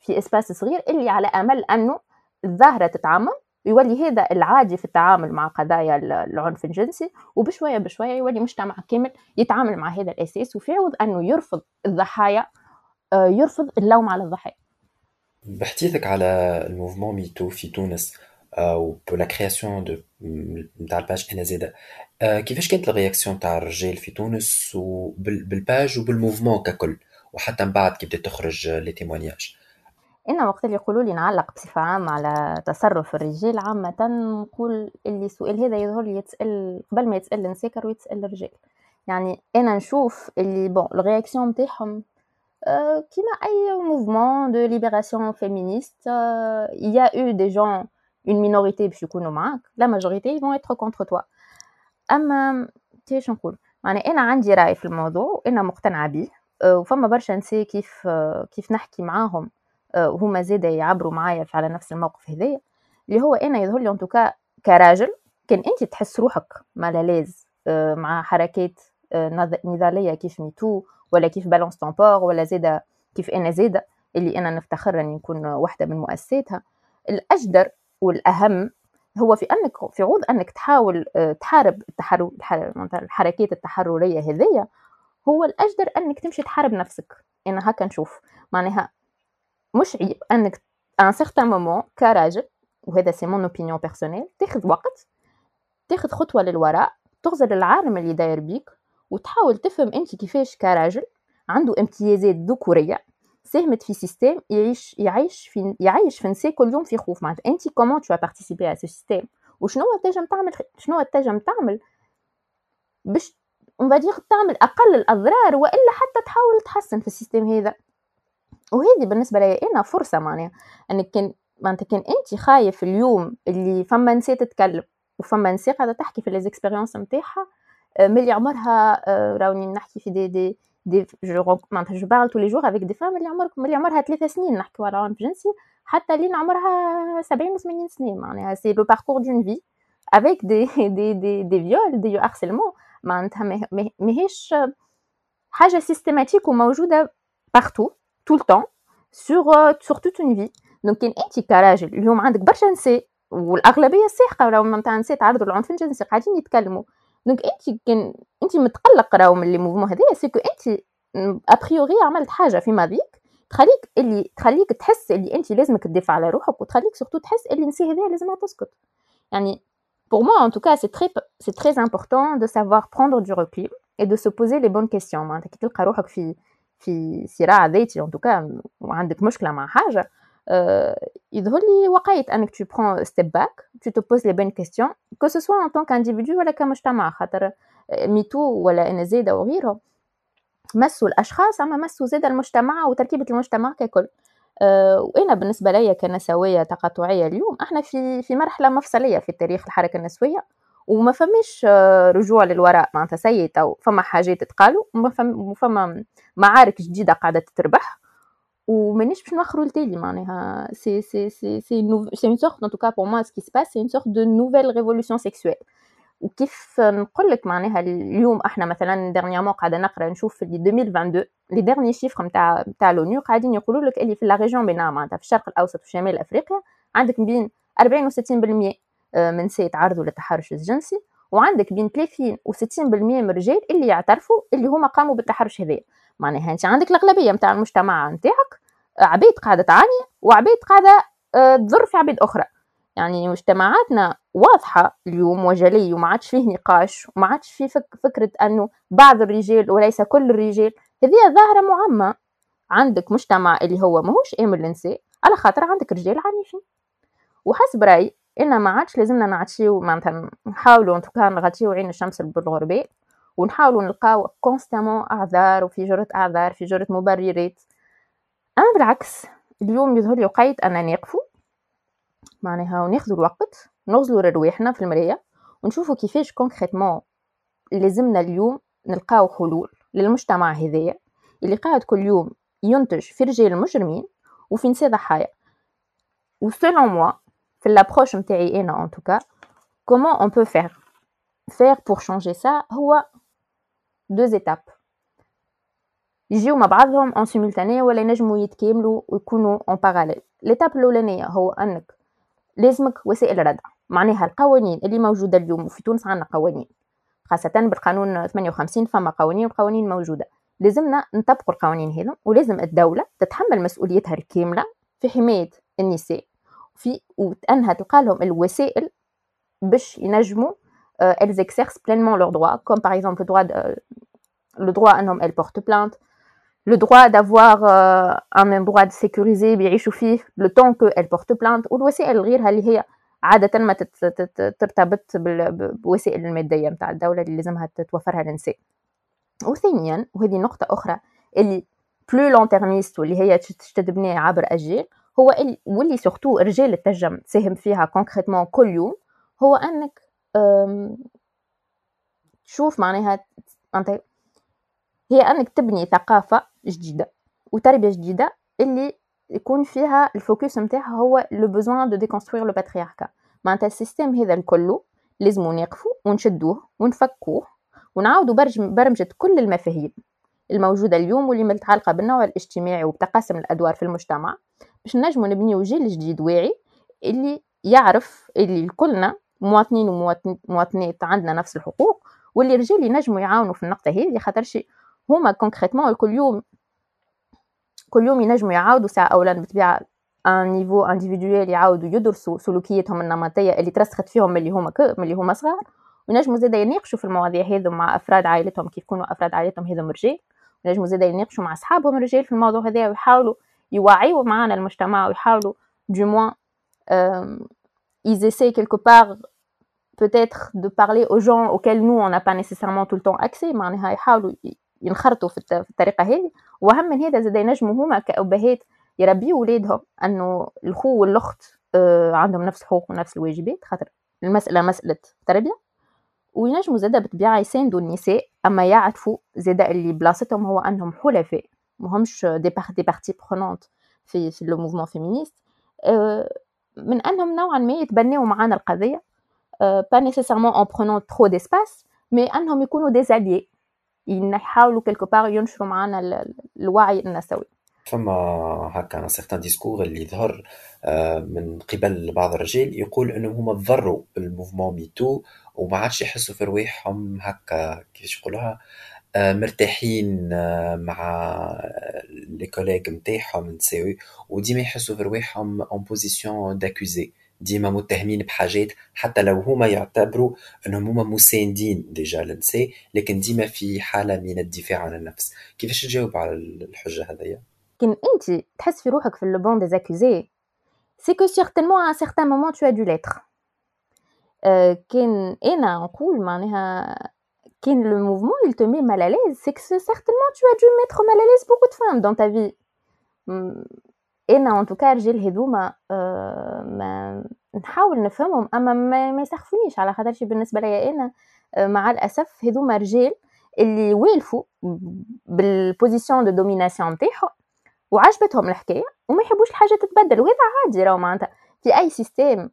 في espace صغير اللي على امل انه الظاهره تتعمم يولي هذا العادي في التعامل مع قضايا العنف الجنسي وبشويه بشويه يولي مجتمع كامل يتعامل مع هذا الاساس وفي عوض انه يرفض الضحايا يرفض اللوم على الضحايا
بحديثك على ال mouvement MeToo في تونس أو la création de نتاع ال page أنا زاده كيفاش كانت ال réaction تاع الرجال في تونس وبال page وبال mouvement ككل؟ وحتى من بعد كي بدأت تخرج لي témoignages
أنا وقت اللي يقولوا لي نعلق بصفة عامة على تصرف الرجال عامة نقول اللي السؤال هذا يظهر لي يتسأل قبل ما يتسأل النساكر ويتسأل الرجال. يعني أنا نشوف اللي bon ال réaction نتاعهم كيما اي mouvement de libération féministe il y a eu des gens une minorité باش يكونوا معاك la majorité vont être contre toi. اما كيفاش نقول يعني أنا عندي راي في الموضوع وأنا مقتنعه به وفما برشا نساء كيف كيف نحكي معاهم وهما زاده يعبروا معايا على نفس الموقف هذايا اللي هو أنا يظهر لي en tout cas كراجل كان انت تحس روحك mal à l'aise مع حركات نضاليه كيف MeToo ولا كيف balance ton porc ولا زاده كيف أنا زاده اللي أنا نفتخر إني نكون واحدة من مؤسساتها. الأجدر والأهم هو في أنك في عوض أنك تحاول تحارب التحرر الحركات التحررية هذيا هو الأجدر أنك تمشي تحارب نفسك. أنا هكا نشوف. معناها مش عيب أنك à un certain moment كراجل وهذا c'est mon opinion personnelle تاخذ وقت تاخذ خطوة للوراء تغزل العالم اللي داير بيك وتحاول تفهم أنت كيفاش كراجل عنده امتيازات ذكورية ساهمت في système يعيش يعيش في يعيش في نساء كل يوم في خوف. معناتها أنت comment tu participes على système وشنو تنجم تعمل شنو تنجم تعمل باش اون تعمل أقل الأضرار وإلا حتى تحاول تحسن في ال système هذا. وهذه بالنسبة لي أنا فرصة معناها أنك كان معناتها كان أنت خايف اليوم اللي فما نساء تتكلم وفما نساء قاعدة تحكي في les expériences نتاعها ملي عمرها راوني نحكي في des des des je معناتها je parle tous les jours avec des femmes اللي عمرك ملي عمرها ثلاث سنين نحكيو على عنف جنسي حتى لين عمرها 70 و 80 سنين معناها c'est le parcours d'une vie avec des des des des viols des harcèlements معناتها ماهيش حاجة systématique وموجوده partout tout le temps sur sur toute une vie donc كان انت كراجل اليوم عندك برشا نساء والاغلبيه الساحقه متاع نساء تعرضوا للعنف الجنسي قاعدين يتكلموا donc انت كان انت متقلق راهو من من le mouvement هذايا c'est que انت a priori عملت حاجة في ماضيك تخليك اللي تخليك تحس اللي انت لازمك تدافع على روحك وتخليك surtout تحس اللي النساء هذايا لازمها تسكت. يعني pour moi en tout cas c'est très c'est très important de savoir prendre du recul et de se poser les bonnes questions. معناتها كي تلقى روحك في في صراع ذاتي en tout cas وعندك مشكلة مع حاجة يظهر لي وقيت انك prends step back tu te poses les bonnes questions que ce soit en tant qu'individu ولا كمجتمع خاطر ميتو ولا أنا زاده وغيره مسوا الاشخاص اما مسوا زاده المجتمع وتركيبه المجتمع ككل وأنا بالنسبة لي كنسوية تقاطعية اليوم أحنا في في مرحلة مفصلية في تاريخ الحركة النسوية وما فماش رجوع للوراء معناتها c'est tout فما حاجات تقالوا وما فما معارك جديدة قاعدة تتربح. ومانيش باش نوخروا التالي معناها. c'est c'est c'est c'est c'est une sorte en tout cas pour moi ce qui se passe c'est une sorte de nouvelle révolution sexuelle وكيف نقول لك معناها اليوم إحنا مثلا dernièrement قاعدة نقرأ نشوف في 2022 les derniers chiffres نتاع نتاع l'ONU قاعدين يقولوا لك اللي في la région MENA معناتها في الشرق الأوسط وشمال أفريقيا عندك بين 40 و 60% من نساء يتعرضوا للتحرش الجنسي وعندك بين 30 و 60% من الرجال اللي يعترفوا اللي هما قاموا بالتحرش هذايا. معناها أنت عندك الأغلبية نتاع المجتمع نتاعك عبيد قاعدة تعاني وعبيد قاعدة آه، تضر في عبيد أخرى. يعني مجتمعاتنا واضحة اليوم وجلي وما عادش فيه نقاش وما عادش فيه فك فكرة أنه بعض الرجال وليس كل الرجال. هذه ظاهرة معمى عندك مجتمع اللي هو ماهوش آمن للنساء على خاطر عندك رجال عنيفين وحسب رأيي إن ما عادش لازمنا نعطيو معناتها نحاولوا en tout cas نغطيو عين الشمس بالغربال. ونحاولوا نلقاو constamment أعذار وفي جرة أعذار في جرة مبررات. اما بالعكس اليوم يظهر لي وقيت أن نقفوا معناها وناخذوا الوقت نغزلوا رواحنا في المراية ونشوفوا كيفاش concrètement لازمنا اليوم نلقاو حلول للمجتمع هذايا اللي قاعد كل يوم ينتج في رجال مجرمين وفي نساء ضحايا. وسولون موا في l'approche نتاعي أنا tout cas comment on peut faire faire pour changer ça هو deux étapes. يجيو مع بعضهم en simultané ولا ينجموا يتكاملوا ويكونوا en parallèle. L'étape الأولانية هو أنك لازمك وسائل ردع. معناها القوانين اللي موجودة اليوم وفي تونس عندنا قوانين. خاصة بالقانون 58 فما قوانين وقوانين موجودة. لازمنا نطبقوا القوانين هذا ولازم الدولة تتحمل مسؤوليتها الكاملة في حماية النساء. في وأنها تلقى لهم الوسائل باش ينجموا elles exercent pleinement leurs droits comme par exemple le droit de, le droit انهم elles portent plainte le droit d'avoir un endroit sécurisé بيعيشوا فيه le temps que elles portent plainte والوسائل غيرها اللي هي عادة ما ترتبط بالوسائل المادية متاع الدولة اللي لازمها تتوفرها للنساء وثانيا وهذه نقطة أخرى اللي plus long-termiste واللي هي تشتد عبر أجيال هو واللي surtout الرجال تنجم تساهم فيها concrètement كل يوم هو انك تشوف معناها أنت هي أنك تبني ثقافة جديدة وتربية جديدة اللي يكون فيها ال focus نتاعها هو le besoin de déconstruire le patriarcat معناتها ال système هذا الكل لازم نقفوا ونشدوه ونفكوه ونعاودوا برمجة كل المفاهيم الموجودة اليوم واللي متعلقة بالنوع الاجتماعي وبتقاسم الأدوار في المجتمع باش نجمو نبنيو جيل جديد واعي اللي يعرف اللي كلنا مواطنين ومواطنات عندنا نفس الحقوق واللي رجال ينجموا يعاونوا في النقطة هذه خاطرش هما كونكريتمون كل يوم كل يوم ينجموا يعاودوا ساعة اولا بالطبيعه ان نيفو انديفيدويل يعاودوا يدرسوا سلوكياتهم النمطية اللي ترسخت فيهم اللي هما من اللي هما صغار ونجموا زاده يناقشوا في المواضيع هذو مع أفراد عائلتهم كيف يكونوا أفراد عائلتهم هذو رجال ونجموا زاده يناقشوا مع أصحابهم الرجال في الموضوع هذا ويحاولوا يوعيوا معنا المجتمع ويحاولوا moins euh, ils essaient quelque part peut-être de parler aux gens auxquels nous on n'a pas nécessairement tout le temps accès. معناها يحاولوا ينخرطوا في الطريقة هذه واهم من هذا زاد ينجموا هما كأبهات يربيوا ولادهم انه الخو والاخت عندهم نفس الحقوق ونفس الواجبات خاطر المساله مساله تربيه وينجموا زاده بالطبيعه يساندوا النساء اما يعرفوا زاده اللي بلاصتهم هو انهم حلفاء مهمش des par des parties prenantes في في le mouvement féministe من أنهم نوعا ما يتبناو معانا القضية pas nécessairement en prenant trop d'espace mais أنهم يكونوا des alliés يحاولوا quelque part ينشروا معانا الوعي النسوي
فما هكا certains discours اللي يظهر آه، من قبل بعض الرجال يقول إنهم هما تضروا بال mouvement MeToo وما عادش يحسوا في رواحهم هكا كيفاش يقولوها؟ مرتاحين آه، مع les collègues نتاعهم نساوي وديما يحسوا في رواحهم en position d'accusé ديما متهمين بحاجات حتى لو هما يعتبروا إنهم هما مساندين déjà للنساء لكن ديما في حالة من الدفاع عن النفس. كيفاش تجاوب على الحجة هذيا؟
كان أنت تحس في روحك في le banc des accusés c'est que certainement à un certain moment tu dois l'être كان أنا نقول معناها كان le mouvement il te met mal à l'aise. C'est que certainement tu as dû mettre mal à l'aise beaucoup de femmes dans ta vie. أنا en tout cas الرجال هذوما آه، ما نحاول نفهمهم اما ما, ما يسخفونيش على خاطرش بالنسبة ليا أنا آه، مع الاسف هذوما رجال اللي والفوا بال position de domination نتاعهم وعجبتهم الحكاية وما يحبوش الحاجة تتبدل وهذا عادي راهو معناتها في اي système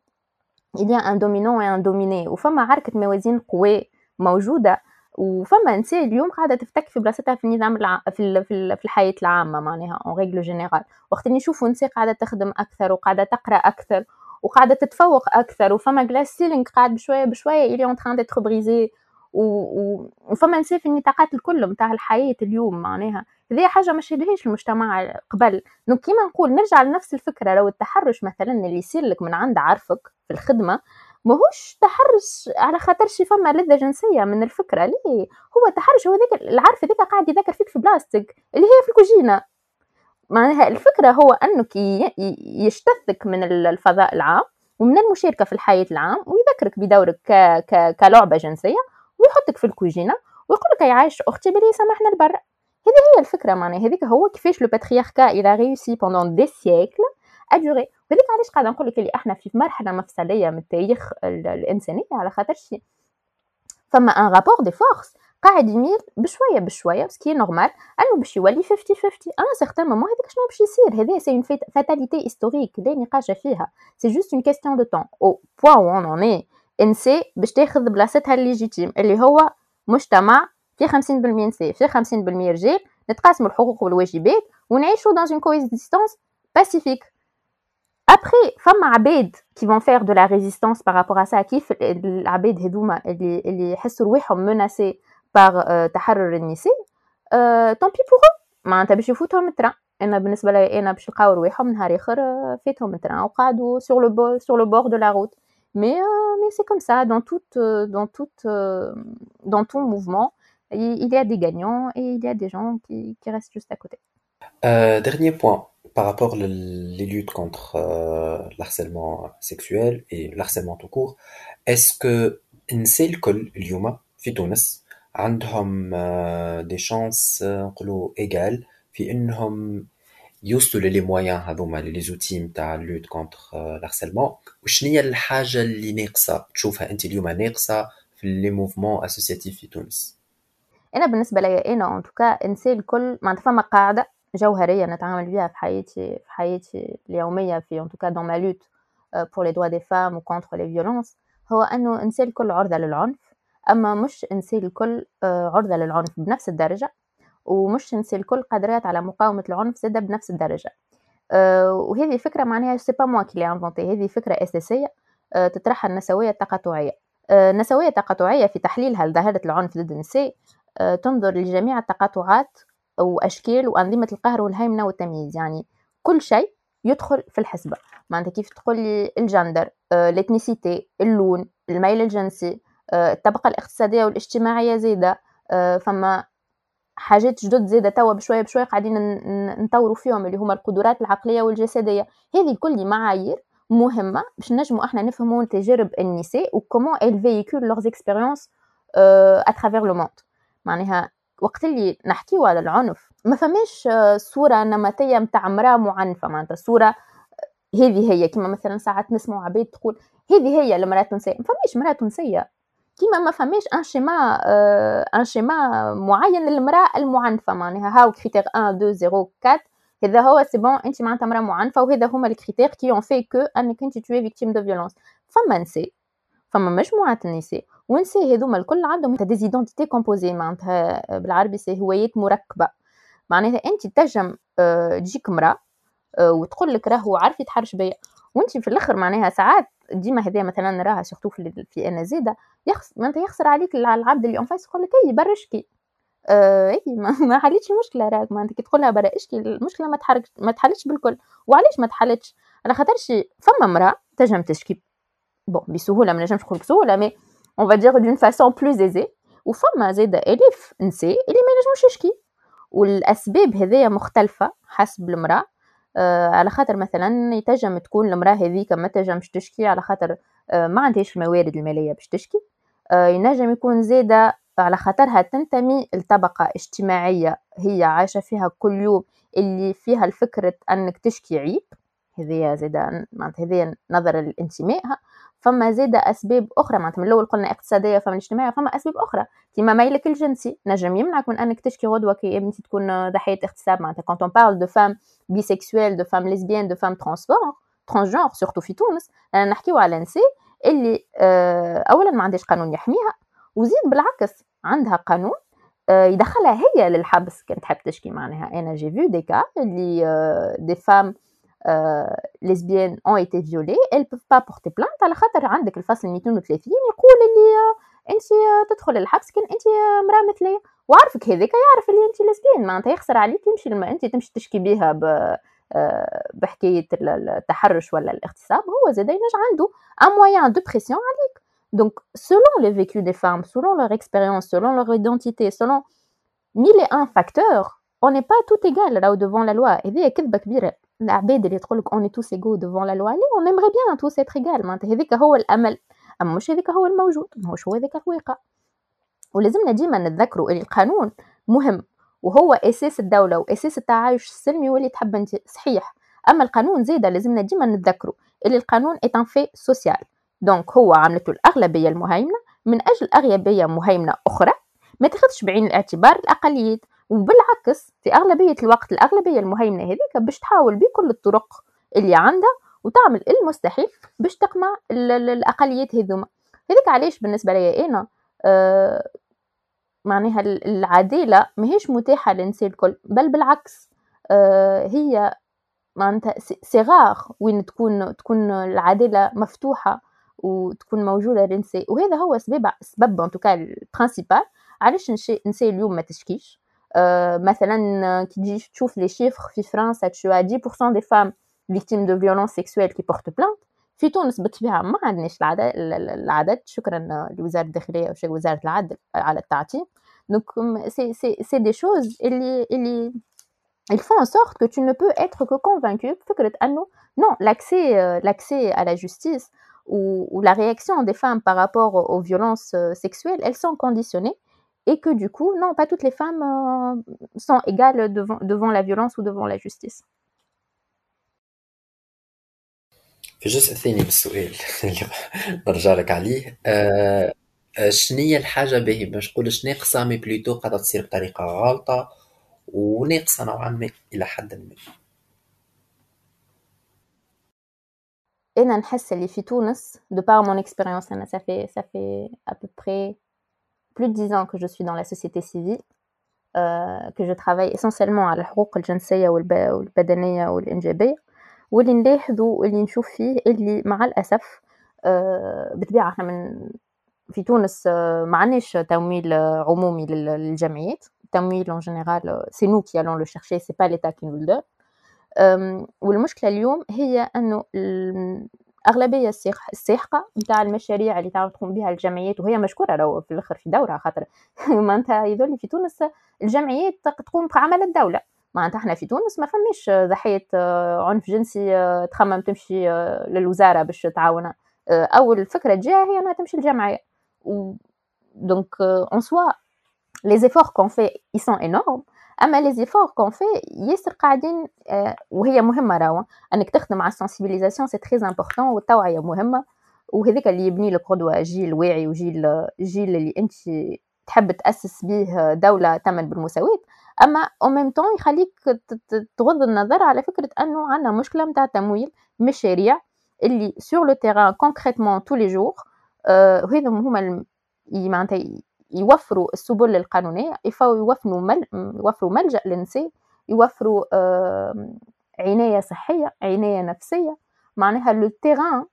il y a un dominant et un dominé. وفما عركه موازين قوى موجوده وفما نساء اليوم قاعدة تفتك في بلاصتها في النظام الع... في في, في الحياة العامة معناها en règle générale وقت اللي نشوفوا نساء قاعدة تخدم أكثر وقاعدة تقرأ أكثر وقاعدة تتفوق أكثر وفما glass ceiling قاعد بشوية بشوية الي en train d'être brisé وفما نساء في النطاقات الكل نتاع الحياة اليوم معناها. هذه حاجة ما شهدهاش المجتمع قبل. donc كيما نقول نرجع لنفس الفكرة. لو التحرش مثلا اللي يصير لك من عند عرفك في الخدمة ماهوش تحرش على خاطر شي فما لذة جنسية من الفكرة. ليه؟ هو تحرش هو ذاك العرف ذاك قاعد يذكر فيك في بلاستيك اللي هي في الكوجينة. معناها الفكرة هو أنك يجتثك من الفضاء العام ومن المشاركة في الحياة العام ويذكرك بدورك ك... ك... كلعبة جنسية ويحطك في الكوجينة ويقول لك يا عايش أختي بلي سامحنا البر. هذه هي الفكرة معناها. هذيك هو كيفاش le patriarcat il a réussi pendant des siècles à durer وهذيك علاش قاعدة نقول لك اللي إحنا في مرحلة مفصلية من التاريخ الإنسانية على خاطرش فما un rapport de force قاعد يميل بشوية بشوية ce qui est normal أنه باش يولي 50 50 à un certain moment هذاك شنو باش يصير؟ هذه c'est une fatalité historique لا نقاش فيها. c'est juste une question de temps au point où on est ainsi باش تاخذ بلاصتها ال légitime اللي هو مجتمع في 50% نساء في 50% رجال نتقاسموا الحقوق والواجبات ونعيشوا dans une coexistence pacifique après فما عباد qui vont faire de la résistance par rapport à ça كيف العباد هذوما اللي اللي يحسوا رواحهم مناسي باغ تحرر النساء tant pis pour معناتها باش يفوتهم ال train أنا بالنسبة لي أنا باش لقاو رواحهم نهار اخر فاتهم ال train وقعدوا sur le sur le bord de la route mais mais c'est comme ça dans tout dans tout dans tout mouvement il y a des gagnants et il y a des gens qui, qui restent juste à côté.
Euh, dernier point, par rapport les luttes contre euh, l'harcèlement sexuel et l'harcèlement tout court, est-ce que النساء الكل اليوم في تونس عندهم des chances نقولوا ايجال في انهم يوصلوا ل les moyens هذوما les outils نتاع ال lutte contre ال harcèlement وشنو هي الحاجة اللي ناقصه تشوفها انت اليوم ناقصه في les mouvements associatifs في تونس
أنا بالنسبة لي أنا en tout cas النساء الكل معناتها فما قاعدة جوهرية نتعامل بها في حياتي في حياتي اليومية في en tout cas dans ma lutte pour les droits des femmes و contre les violences هو أنه الانسان الكل عرضة للعنف أما مش الانسان الكل عرضة للعنف بنفس الدرجة ومش الانسان الكل قادرات على مقاومة العنف زادة بنفس الدرجة. وهذه فكرة معناها c'est pas moi qui invente هذه فكرة أساسية تطرحها النسوية التقاطعية. النسوية التقاطعية في تحليلها لظاهرة العنف ضد النساء تنظر لجميع التقاطعات وأشكال وأنظمة القهر والهيمنة والتمييز يعني كل شيء يدخل في الحسبة. معناتها كيف تقول لي ال genre آه، اللون الميل الجنسي آه، الطبقة الاقتصادية والاجتماعية زاده آه، فما حاجات جدد زاده توا بشوية بشوية قاعدين نطوروا فيهم اللي هما القدرات العقلية والجسدية. هذه كل معايير مهمة باش نجموا إحنا نفهموا تجارب النساء و comment elles véhiculent leurs expériences à travers le monde معناها وقت اللي نحكيو على العنف. ما فماش صورة نمطية متاع مرأة معنفة. معناتها صورة هذه هي. كما مثلا ساعات نسمع عباد تقول هذه هي المرأة التونسية. ما فماش مرأة تونسية. كيما ما فماش un schéma un schéma معين للمرأة المعنفة. معناها هاو critère 1 2 0 4 هذا هو c'est bon انت معناتها مرأة معنفة. وهذا هما ال critères qui ont fait que انك انت t'es victime de violence فما نساء. فما مجموعة النساء ونساء هذوما الكل عندهم دي زيدونتيتي كومبوزي معناتها بالعربي سي هوايات مركبة معناتها انت تنجم تجيك مراه وتقول لك راهو عارف يتحرش بيا. وانت في الأخر معناها ساعات ديما هذه مثلا نراها سورتو في, في أنا زيدة يخسر انت يخسر عليك العبد اللي اون فايس يقول لك اي برشكي. آه اي ما, حليتش مشكلة راك. انت كي تقول لها برا اشكي المشكلة؟ ما تحرك ما تحلتش بالكل. وعلاش ما تحلتش؟ على خاطرش فما مراه تنجم تشكي. bon بسهولة ما نجمش نقول بسهوله mais on va dire d'une façon plus aisée وفما زاده اليف نساء اللي ما ينجموش يشكي والاسباب هذيا مختلفه حسب المراه آه على خاطر مثلا يتجم تكون المراه هذيك ما تنجمش تشكي على خاطر آه ما عندهاش الموارد الماليه باش تشكي آه ينجم يكون زاده على خاطرها تنتمي لطبقة اجتماعية هي عايشة فيها كل يوم اللي فيها الفكرة أنك تشكي عيب هذه زادة معناتها هذه نظر الانتماء فما زادة أسباب أخرى معناتها من الأول قلنا اقتصادية فما اجتماعية فما أسباب أخرى. كيما ميلك الجنسي نجم يمنعك من أنك تشكي غدوة كي ابنتي تكون ضحية اغتصاب. معناتها كونت اون بارل دو فام بيسيكسويل دو فام ليزبيان دو فام ترانسفور ترانسجونغ سورتو في تونس نحكيو على نساء اللي آه، أولا ما عندهاش قانون يحميها وزيد بالعكس عندها قانون آه، يدخلها هي للحبس. كانت تحب تشكي معناها. أنا j'ai vu des cas اللي des femmes lesbiennes ont été violées elles peuvent pas porter plainte على خاطر عندك الفصل 230 يقول اللي آه، انت آه، تدخل الحبس كان انت مراه مثلية. وعارفك هذاك يعرف اللي انت ليزبيان معناتها يخسر عليك يمشي لما انت تمشي تشكي بها ب بحكاية التحرش ولا الاغتصاب هو زاد ينجم عنده un moyen de pression عليك. Donc, selon les vécus des femmes, selon leur expérience, selon leur identité, selon mille et un facteurs, on n'est pas tout égal là devant la loi. Et كذبة كبيرة العباد اللي تقول on est tous égaux devant la loi. on aimerait bien tous être égal معناتها هذيك هو الأمل. أما مش هذيك هو الموجود. مش هو هذاك الواقع ولازمنا ديما نتذكروا اللي القانون مهم وهو أساس الدولة وأساس التعايش السلمي واللي تحب أنت. صحيح. أما القانون زيادة لازمنا ديما نتذكروا اللي القانون un fait social. دونك هو عملته الأغلبية المهيمنة. من أجل أغلبية مهيمنة أخرى ما تاخذش بعين الاعتبار الأقليات. وبالعكس في أغلبية الوقت الأغلبية المهيمنة هذيك باش تحاول بكل الطرق اللي عندها وتعمل المستحيل باش تقمع الأقليات هذوما. هذيك علاش بالنسبة لي أنا آه معناها العدالة ماهيش متاحة للنساء الكل بل بالعكس آه هي معناتها c'est وين تكون تكون العدالة مفتوحة وتكون موجودة للنساء وهذا هو سبب سبب en tout cas ال principal علاش النساء اليوم ما تشكيش؟ مثلا كي تجي تشوف les chiffres في فرنسا تشوف 10% des femmes victimes de violences sexuelles qui portent plainte في تونس بالطبيعه ما عندناش العدد العدد شكرا لوزاره الداخليه وزاره العدل على التعتيم دونك سي سي سي دي شوز اللي اللي ils font en sorte que tu ne peux être que convaincu فكرة أنه non l'accès l'accès à la justice où, où, la réaction des femmes par rapport aux violences euh, sexuelles, elles sont conditionnées et que du coup, non, pas toutes les femmes euh, sont égales devant, devant la violence ou devant la justice.
في الجزء الثاني من السؤال اللي برجع لك عليه. آه شنو هي الحاجة باهي باش نقولش ناقصة mais plutôt قاعدة تصير بطريقة غالطه وناقصة نوعا ما إلى حد ما.
أنا نحس اللي في تونس de par mon expérience أنا ça fait ça fait à peu près plus de 10 ans que je suis dans la société civile euh, que je travaille essentiellement على الحقوق الجنسية والبدنية والإنجابية واللي نلاحظه واللي نشوف فيه اللي مع الأسف euh, بالطبيعة إحنا من في تونس uh, ما عندناش تمويل عمومي للجمعيات التمويل en général c'est nous qui allons le chercher c'est pas l'État qui nous le donne. والمشكلة اليوم هي أنه الأغلبية الساحقة نتاع المشاريع اللي تعرف تقوم بها الجمعيات وهي مشكورة لو في الآخر في دورها خاطر. معناتها يظل في تونس الجمعيات تقوم بعمل الدولة. معناتها إحنا في تونس ما فماش ضحية آه، عنف جنسي آه، تخمم تمشي آه، للوزارة باش تعاونها. أول فكرة تجيها هي أنها تمشي للجمعية. donc en soi les efforts qu'on fait ils sont énormes. أما les efforts qu'on fait ياسر قاعدين آه وهي مهمة راهو. أنك تخدم على ال sensibilisation c'est très important والتوعيه مهمة. وهذاك اللي يبني لك قدوه جيل واعي وجيل جيل اللي أنت تحب تأسس به دولة تمن بالمساواة. أما au même temps يخليك تغض النظر على فكرة أنه عندنا مشكلة نتاع تمويل مشاريع اللي sur le terrain concrètement tous les jours وهذا هما يوفروا السبل القانونية يوفروا مل... يوفروا ملجأ للنساء يوفروا عناية صحية عناية نفسية. معناها le terrain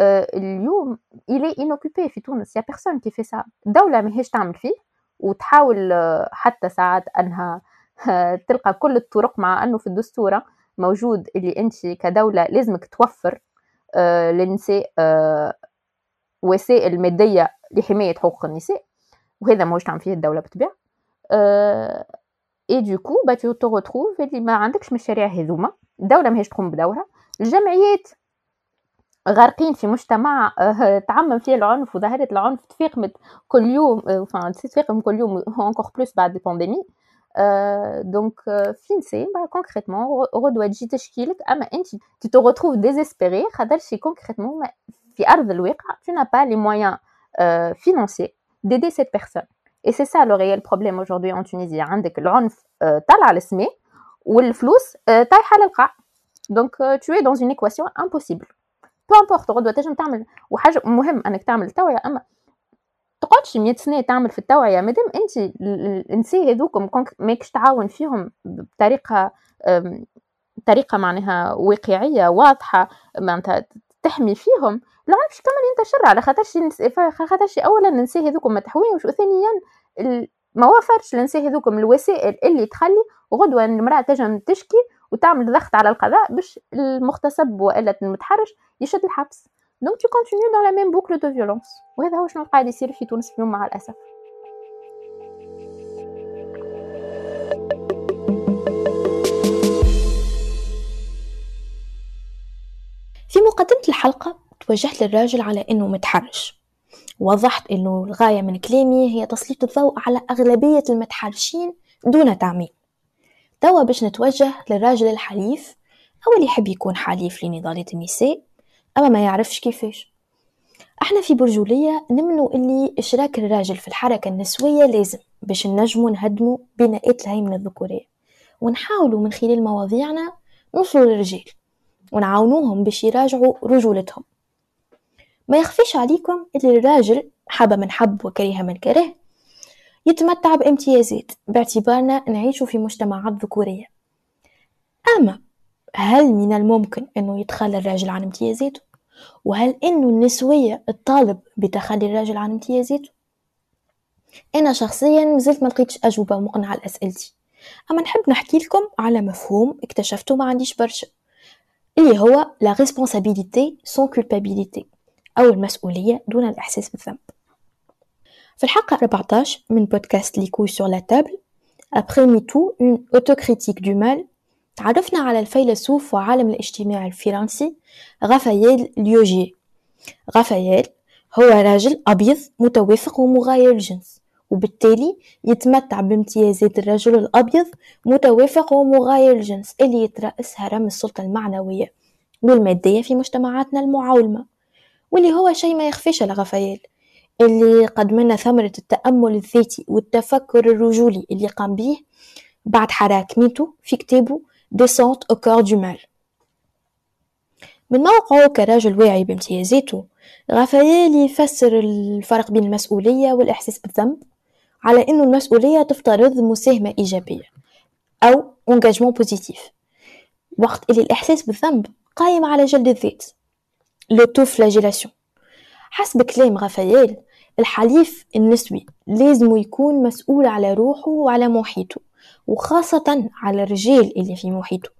اليوم il est inoccupé في تونس. y a personne qui fait ça الدولة ماهيش تعمل فيه وتحاول حتى ساعات أنها تلقى كل الطرق مع أنه في الدستورة موجود اللي أنت كدولة لازمك توفر للنساء وسائل مادية لحماية حقوق النساء. وهذا موجود تعمل فيه الدولة بالطبيعة. et du coup bah tu te retrouves اللي ما عندكش مشاريع هذوما. الدولة ماهيش تقوم بدورها. الجمعيات غارقين في مجتمع تعمم فيه العنف وظاهرة العنف تفاقمت كل يوم تفاقم كل يوم encore plus بعد ال pandémie donc في نساء concrètement غدوة تجي تشكيلك. أما انت tu te retrouves désespéré خاطرش concrètement في أرض الواقع tu n'as pas les moyens financiers d'aider cette personne Et c'est ça le réel problème aujourd'hui en Tunisie. عندك العنف طالع السماء والفلوس طايحه للقاع. دونك tu es dans une équation impossible. peu importe غدوه تنجم تعمل وحاجه مهم انك تعمل التوعيه اما تقعدش 100 سنه تعمل في التوعيه مادام انت النساء هذوكم ماكش تعاون فيهم بطريقه طريقه معناها واقعيه واضحه معناتها تحمي فيهم العنف كمان ينتشر على خاطرش خاطرش اولا النساء هذوكم ما تحويهمش وثانيا ما وفرش النساء هذوكم الوسائل اللي تخلي غدوة المرأة تنجم تشكي وتعمل ضغط على القضاء باش المغتصب وإلا المتحرش يشد الحبس. donc tu continues dans la même boucle de violence وهذا هو شنو قاعد يصير في تونس اليوم مع الأسف.
في مقدمة الحلقة توجهت للراجل على إنه متحرش. وضحت إنه الغاية من كلامي هي تسليط الضوء على أغلبية المتحرشين دون تعميم. توا باش نتوجه للراجل الحليف أو اللي يحب يكون حليف لنضالة النساء أما ما يعرفش كيفاش. إحنا في برجولية نمنو اللي إشراك الراجل في الحركة النسوية لازم باش نجمو نهدمو بناءات الهيمنة الذكورية. ونحاولوا من خلال مواضيعنا نوصلوا للرجال ونعاونوهم باش يراجعوا رجولتهم. ما يخفيش عليكم اللي الراجل حب من حب وكره من كره يتمتع بامتيازات باعتبارنا نعيش في مجتمعات ذكورية أما هل من الممكن أنه يتخلى الراجل عن امتيازاته؟ وهل أنه النسوية تطالب بتخلي الراجل عن امتيازاته؟ أنا شخصيا مازلت ما لقيتش أجوبة مقنعة لأسئلتي أما نحب نحكي لكم على مفهوم اكتشفته ما عنديش برشا اللي هو la responsabilité sans culpabilité أو المسؤولية دون الإحساس بالذنب. في الحلقة 14 من بودكاست Les Couilles sur la table après MeToo une autocritique du mâle تعرفنا على الفيلسوف وعالم الاجتماع الفرنسي Raphaël Liogier Raphaël هو راجل أبيض متوافق ومغاير الجنس وبالتالي يتمتع بامتيازات الرجل الأبيض متوافق ومغاير الجنس اللي يترأس هرم السلطة المعنوية والمادية في مجتمعاتنا المعولمة واللي هو شيء ما يخفيش على اللي قدمنا ثمرة التأمل الذاتي والتفكر الرجولي اللي قام به بعد حراك MeToo في كتابه Descente au cœur du mâle من موقعه كراجل واعي بامتيازاته Raphaël يفسر الفرق بين المسؤولية والإحساس بالذنب على إنه المسؤولية تفترض مساهمة إيجابية أو engagement positif وقت اللي الإحساس بالذنب قايم على جلد الذات. l'autoflagellation حسب كلام Raphaël الحليف النسوي لازم يكون مسؤول على روحه وعلى محيطه وخاصة على الرجال اللي في محيطه.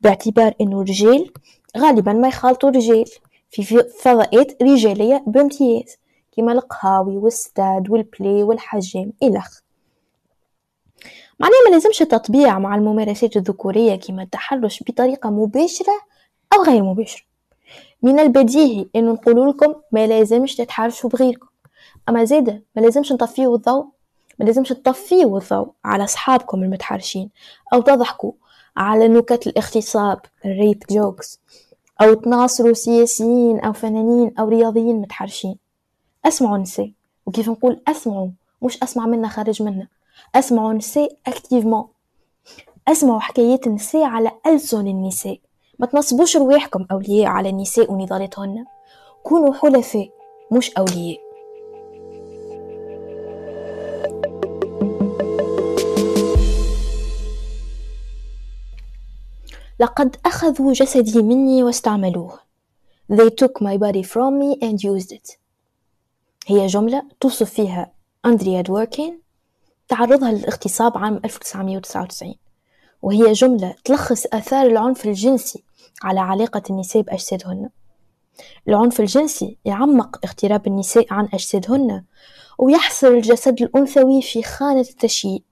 باعتبار إنه الرجال غالبا ما يخالطوا رجال في فضاءات رجالية بامتياز كما القهاوي والستاد وال play والحجام إلخ معناه ما لازمش التطبيع مع الممارسات الذكورية كما التحرش بطريقة مباشرة أو غير مباشرة. من البديهي انه نقول لكم ما لازمش تتحرشوا بغيركم. أما زيادة ما لازمش نطفيو الضوء ما لازمش تطفيو الضوء على أصحابكم المتحرشين أو تضحكوا على نكت الاغتصاب ال rape jokes أو تناصروا سياسيين أو فنانين أو رياضيين متحرشين أسمعوا نساء وكيف نقول أسمعوا مش أسمع منا خارج منا. أسمعوا نساء اكتيفمون أسمعوا حكايات النساء على ألسن النساء. ما تنصبوش رواحكم أولياء على النساء ونضالتهن. كونوا حلفاء مش أولياء. لقد أخذوا جسدي مني واستعملوه. They took my body from me and used it. هي جملة توصف فيها أندريا دوركين تعرضها للاغتصاب عام 1999 وهي جملة تلخص آثار العنف الجنسي على علاقة النساء بأجسادهن. العنف الجنسي يعمق اغتراب النساء عن أجسادهن ويحصر الجسد الأنثوي في خانة التشييء.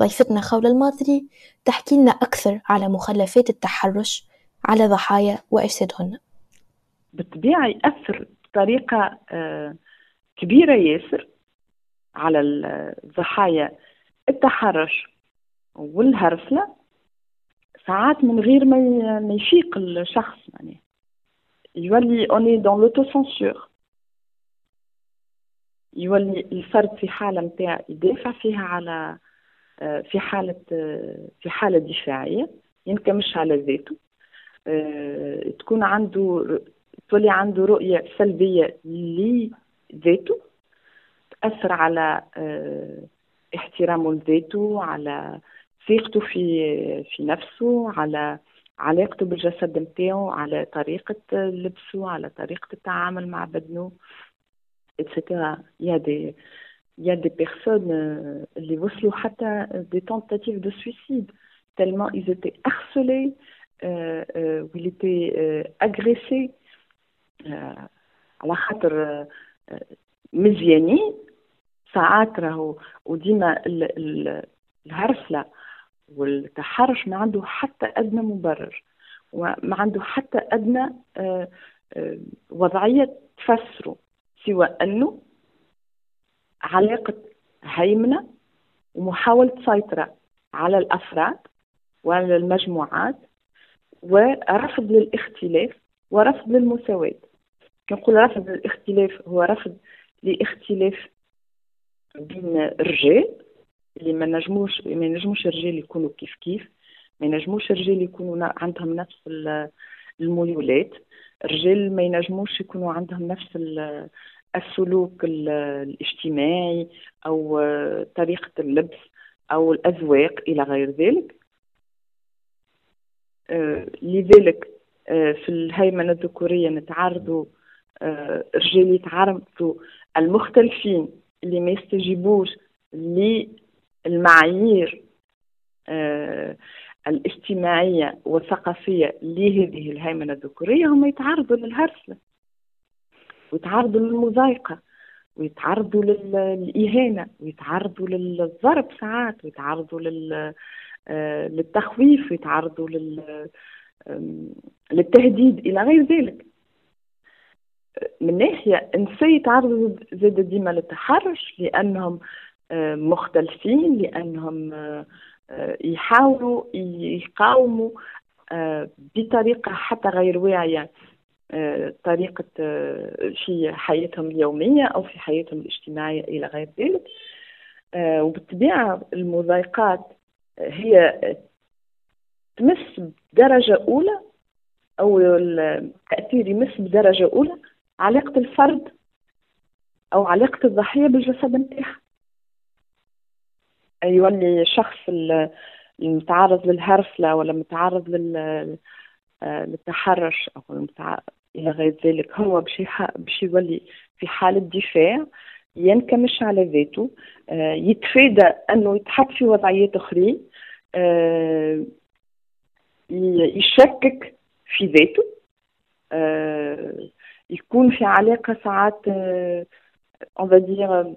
ضيفتنا خولة الماطري تحكي لنا أكثر على مخلفات التحرش على ضحايا وأجسادهن.
بالطبيعة يأثر بطريقة آه، كبيرة ياسر على ضحايا التحرش والهرسلة ساعات من غير ما يفيق الشخص يعني يولي اوني دون لوتوسونسور يولي الفرد في حالة متاع يدافع فيها على آه، في حالة آه، في حالة دفاعية ينكمش على ذاته. آه، تكون عنده تولي عنده رؤية سلبية لذاته تأثر على احترامه لذاته على ثقته في في نفسه على علاقته بالجسد نتاعو على طريقة لبسه على طريقة التعامل مع بدنه il y a des personnes euh, اللي وصلوا حتى des tentatives de suicide tellement ils étaient harcelés euh, euh, ou على خاطر مزيانين ساعات راهو وديما الهرسله والتحرش ما عنده حتى أدنى مبرر وما عنده حتى أدنى آه، آه، وضعية تفسره سوى أنه علاقة هيمنة ومحاولة سيطرة على الأفراد وعلى المجموعات ورفض للاختلاف ورفض للمساواة. كنقول رفض للاختلاف هو رفض لاختلاف بين الرجال اللي ما نجموش ما ينجموش الرجال يكونوا كيف كيف ما ينجموش الرجال يكونوا عندهم نفس الميولات الرجال ما ينجموش يكونوا عندهم نفس السلوك الاجتماعي أو طريقة اللبس أو الأذواق إلى غير ذلك. آه، لذلك آه، في الهيمنة الذكورية نتعرضوا آه، رجال يتعرضوا المختلفين اللي ما يستجيبوش المعايير آه، الاجتماعية والثقافية لهذه الهيمنة الذكورية هم يتعرضوا للهرسلة ويتعرضوا للمضايقة ويتعرضوا للإهانة ويتعرضوا للضرب ساعات ويتعرضوا لل آه، للتخويف ويتعرضوا لل للتهديد إلى غير ذلك. من ناحية النساء يتعرضوا زاد ديما للتحرش لأنهم مختلفين لأنهم آه، يحاولوا يقاوموا آه، بطريقة حتى غير واعية آه، طريقة في حياتهم اليومية أو في حياتهم الاجتماعية إلى غير ذلك. وبالطبيعة المضايقات هي تمس بدرجة أولى أو التأثير يمس بدرجة أولى علاقة الفرد أو علاقة الضحية بالجسد نتاعها. يولي الشخص المتعرض للهرسلة ولا متعرض لل للتحرش أو. إلى غير ذلك هو باش باش يولي في حالة دفاع ينكمش على ذاته آه، يتفادى أنه يتحط في وضعيات أخرين آه، يشكك في ذاته آه، يكون في علاقة ساعات on va dire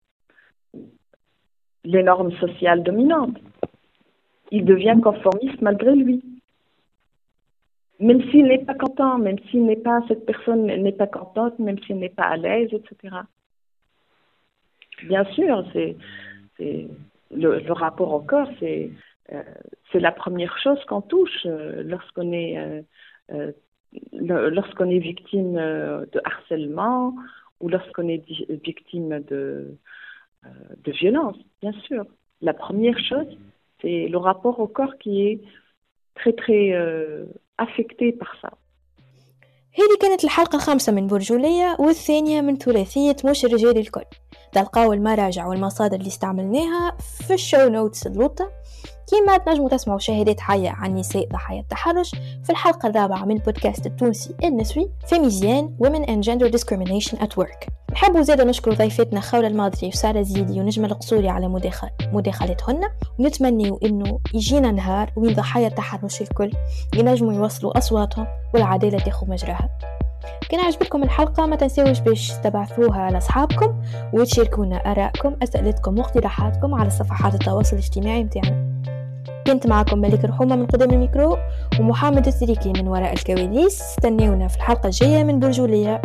les normes sociales dominantes. Il devient conformiste malgré lui. Même s'il n'est pas content, même s'il n'est pas, cette personne n'est pas contente, même s'il n'est pas à l'aise, etc. Bien sûr, c'est, le, rapport au corps, c'est, euh, c'est la première chose qu'on touche euh, lorsqu'on est euh, lorsqu'on est victime de harcèlement ou lorsqu'on est victime de, de violence, bien sûr. La première chose, c'est le rapport au corps qui est très très affecté par ça.
هذه كانت الحلقة الخامسة من برجولية والثانية من ثلاثية مش الرجال الكل تلقاو المراجع والمصادر اللي استعملناها في ال show notes اللوطة كيما تنجموا تسمعوا شهادات حية عن نساء ضحايا التحرش في الحلقة الرابعة من بودكاست التونسي النسوي فيميزيان Women and Gender Discrimination at Work. نحب زيادة نشكر ضيفتنا خولة الماضري وسارة زيدي ونجمة القصوري على مداخل مداخلتهن ونتمنى إنه يجينا نهار وين ضحايا التحرش الكل ينجموا يوصلوا أصواتهم والعدالة تاخذ مجراها. كان عجبتكم الحلقة ما تنسوش باش تبعثوها لأصحابكم وتشاركونا آرائكم أسئلتكم واقتراحاتكم على صفحات التواصل الاجتماعي متاعنا. كنت معكم ملك رحومة من قدام الميكرو ومحمد السريكي من وراء الكواليس. استنونا في الحلقة الجاية من برجولية